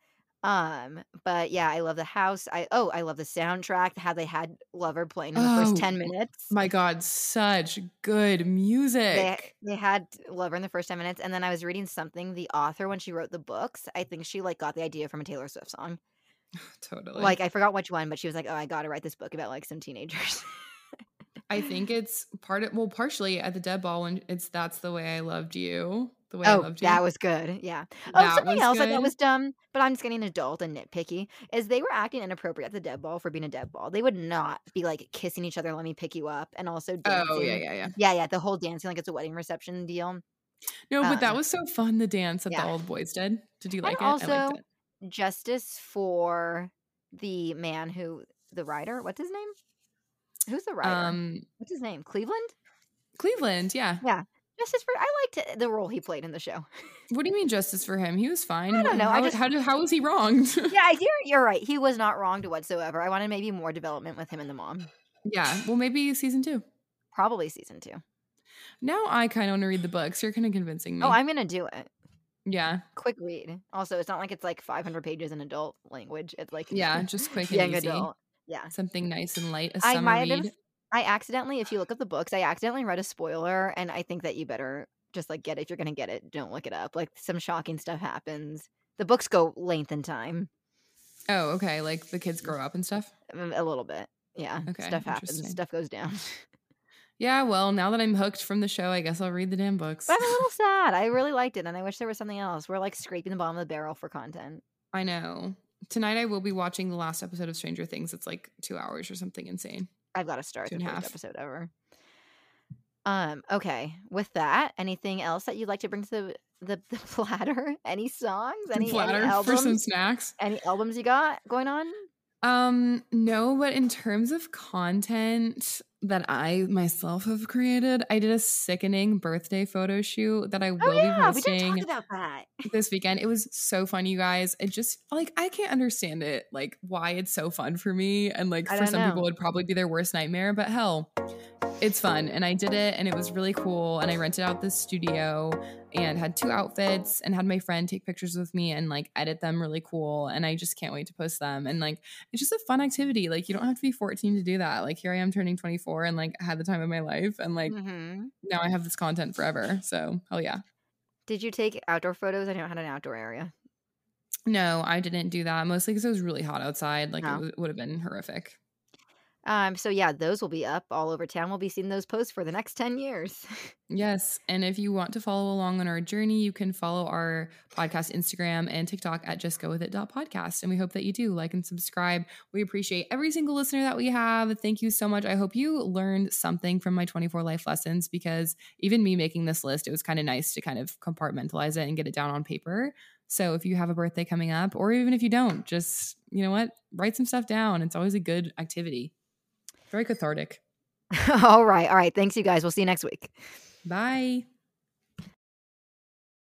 Speaker 2: Um, but yeah, I love the house. I oh, I love the soundtrack. How they had Lover playing in the first ten minutes.
Speaker 1: My God, such good music.
Speaker 2: They they had Lover in the first ten minutes, and then I was reading something. The author, when she wrote the books, I think she like got the idea from a Taylor Swift song.
Speaker 1: totally.
Speaker 2: Like I forgot which one, but she was like, "Oh, I got to write this book about like some teenagers."
Speaker 1: I think it's part of well, partially at the Deb Ball when it's that's the way I loved you. The way
Speaker 2: oh,
Speaker 1: I loved you.
Speaker 2: that was good. Yeah. Oh,
Speaker 1: That
Speaker 2: something
Speaker 1: was
Speaker 2: else I thought was dumb, but I'm just getting adult and nitpicky, is they were acting inappropriate at the Deb Ball for being a Deb Ball. They would not be like kissing each other, let me pick you up, and also dancing.
Speaker 1: Oh yeah, yeah, yeah.
Speaker 2: Yeah, yeah, the whole dancing like it's a wedding reception deal.
Speaker 1: No, but that
Speaker 2: Um,
Speaker 1: was so fun. The dance that
Speaker 2: yeah.
Speaker 1: the old boys did. Did you like
Speaker 2: and
Speaker 1: it? I
Speaker 2: also
Speaker 1: liked it.
Speaker 2: justice for the man who the writer. What's his name? Who's the writer?
Speaker 1: Um,
Speaker 2: What's his name? Cleveland.
Speaker 1: Cleveland. Yeah. Yeah.
Speaker 2: Justice for I liked the role he played in the show.
Speaker 1: What do you mean justice for him? He was fine.
Speaker 2: I don't know, I
Speaker 1: How,
Speaker 2: just-
Speaker 1: how how was he wronged?
Speaker 2: yeah, you're you're right. He was not wronged whatsoever. I wanted maybe more development with him and the mom.
Speaker 1: yeah. Well, maybe season two.
Speaker 2: Probably season two.
Speaker 1: Now I kind of want to read the books. You're kind of convincing me.
Speaker 2: Oh, I'm gonna do it.
Speaker 1: yeah.
Speaker 2: Quick read. Also, it's not like it's like 500 pages in adult language. It's like
Speaker 1: Yeah. Just quick and
Speaker 2: young
Speaker 1: easy.
Speaker 2: adult. Yeah.
Speaker 1: Something nice and light. A
Speaker 2: I
Speaker 1: summer
Speaker 2: might
Speaker 1: read.
Speaker 2: have. I accidentally, if you look at the books, I accidentally read a spoiler, and I think that you better just like get it. If you're gonna get it, don't look it up. Like some shocking stuff happens. The books go length and time
Speaker 1: Oh, okay. Like the kids mm. grow up and stuff.
Speaker 2: a little bit. Yeah,
Speaker 1: Okay,
Speaker 2: stuff happens. Stuff goes down.
Speaker 1: Yeah. Well, now that I'm hooked from the show, I guess I'll read the damn books.
Speaker 2: but I'm a little sad. I really liked it, and I wish there was something else. We're like scraping the bottom of the barrel for content.
Speaker 1: I know. Tonight I will be watching the last episode of Stranger Things. It's like two hours or something insane.
Speaker 2: I've got to start
Speaker 1: Two
Speaker 2: the first
Speaker 1: half.
Speaker 2: episode ever. Um. Okay. With that, anything else that you'd like to bring to the the, the platter? Any songs? Any, any
Speaker 1: Flatter for some snacks.
Speaker 2: Any albums you got going on?
Speaker 1: Um, no, but in terms of content that I myself have created, I did a sickening birthday photo shoot that I will
Speaker 2: Oh yeah,
Speaker 1: be
Speaker 2: we didn't
Speaker 1: posting
Speaker 2: talk about that.
Speaker 1: this weekend. It was so fun, you guys. It just like I can't understand it, like why it's so fun for me, and like
Speaker 2: I
Speaker 1: for some
Speaker 2: know.
Speaker 1: people it'd probably be their worst nightmare. But hell, it's fun, and I did it, and it was really cool. And I rented out this studio and had two outfits, and had my friend take pictures with me and like edit them really cool. And I just can't wait to post them. And like it's just a fun activity. Like you don't have to be 14 to do that. Like here I am turning 24, and like had the time of my life, and like
Speaker 2: mm-hmm.
Speaker 1: now I have this content forever. So hell yeah.
Speaker 2: Did you take outdoor photos? I know it had an outdoor area.
Speaker 1: No, I didn't do that. Mostly because it was really hot outside. Like
Speaker 2: No.
Speaker 1: it w- would have been horrific.
Speaker 2: Um. So yeah, those will be up all over town. We'll be seeing those posts for the next ten years.
Speaker 1: Yes. And if you want to follow along on our journey, you can follow our podcast Instagram and TikTok at just go with it podcast. And we hope that you do like and subscribe. We appreciate every single listener that we have. Thank you so much. I hope you learned something from my 24 life lessons because even me making this list, it was kind of nice to kind of compartmentalize it and get it down on paper. So if you have a birthday coming up, or even if you don't, just, you know what, write some stuff down. It's always a good activity. Very cathartic.
Speaker 2: all right. All right. Thanks, you guys. We'll see you next week.
Speaker 1: Bye.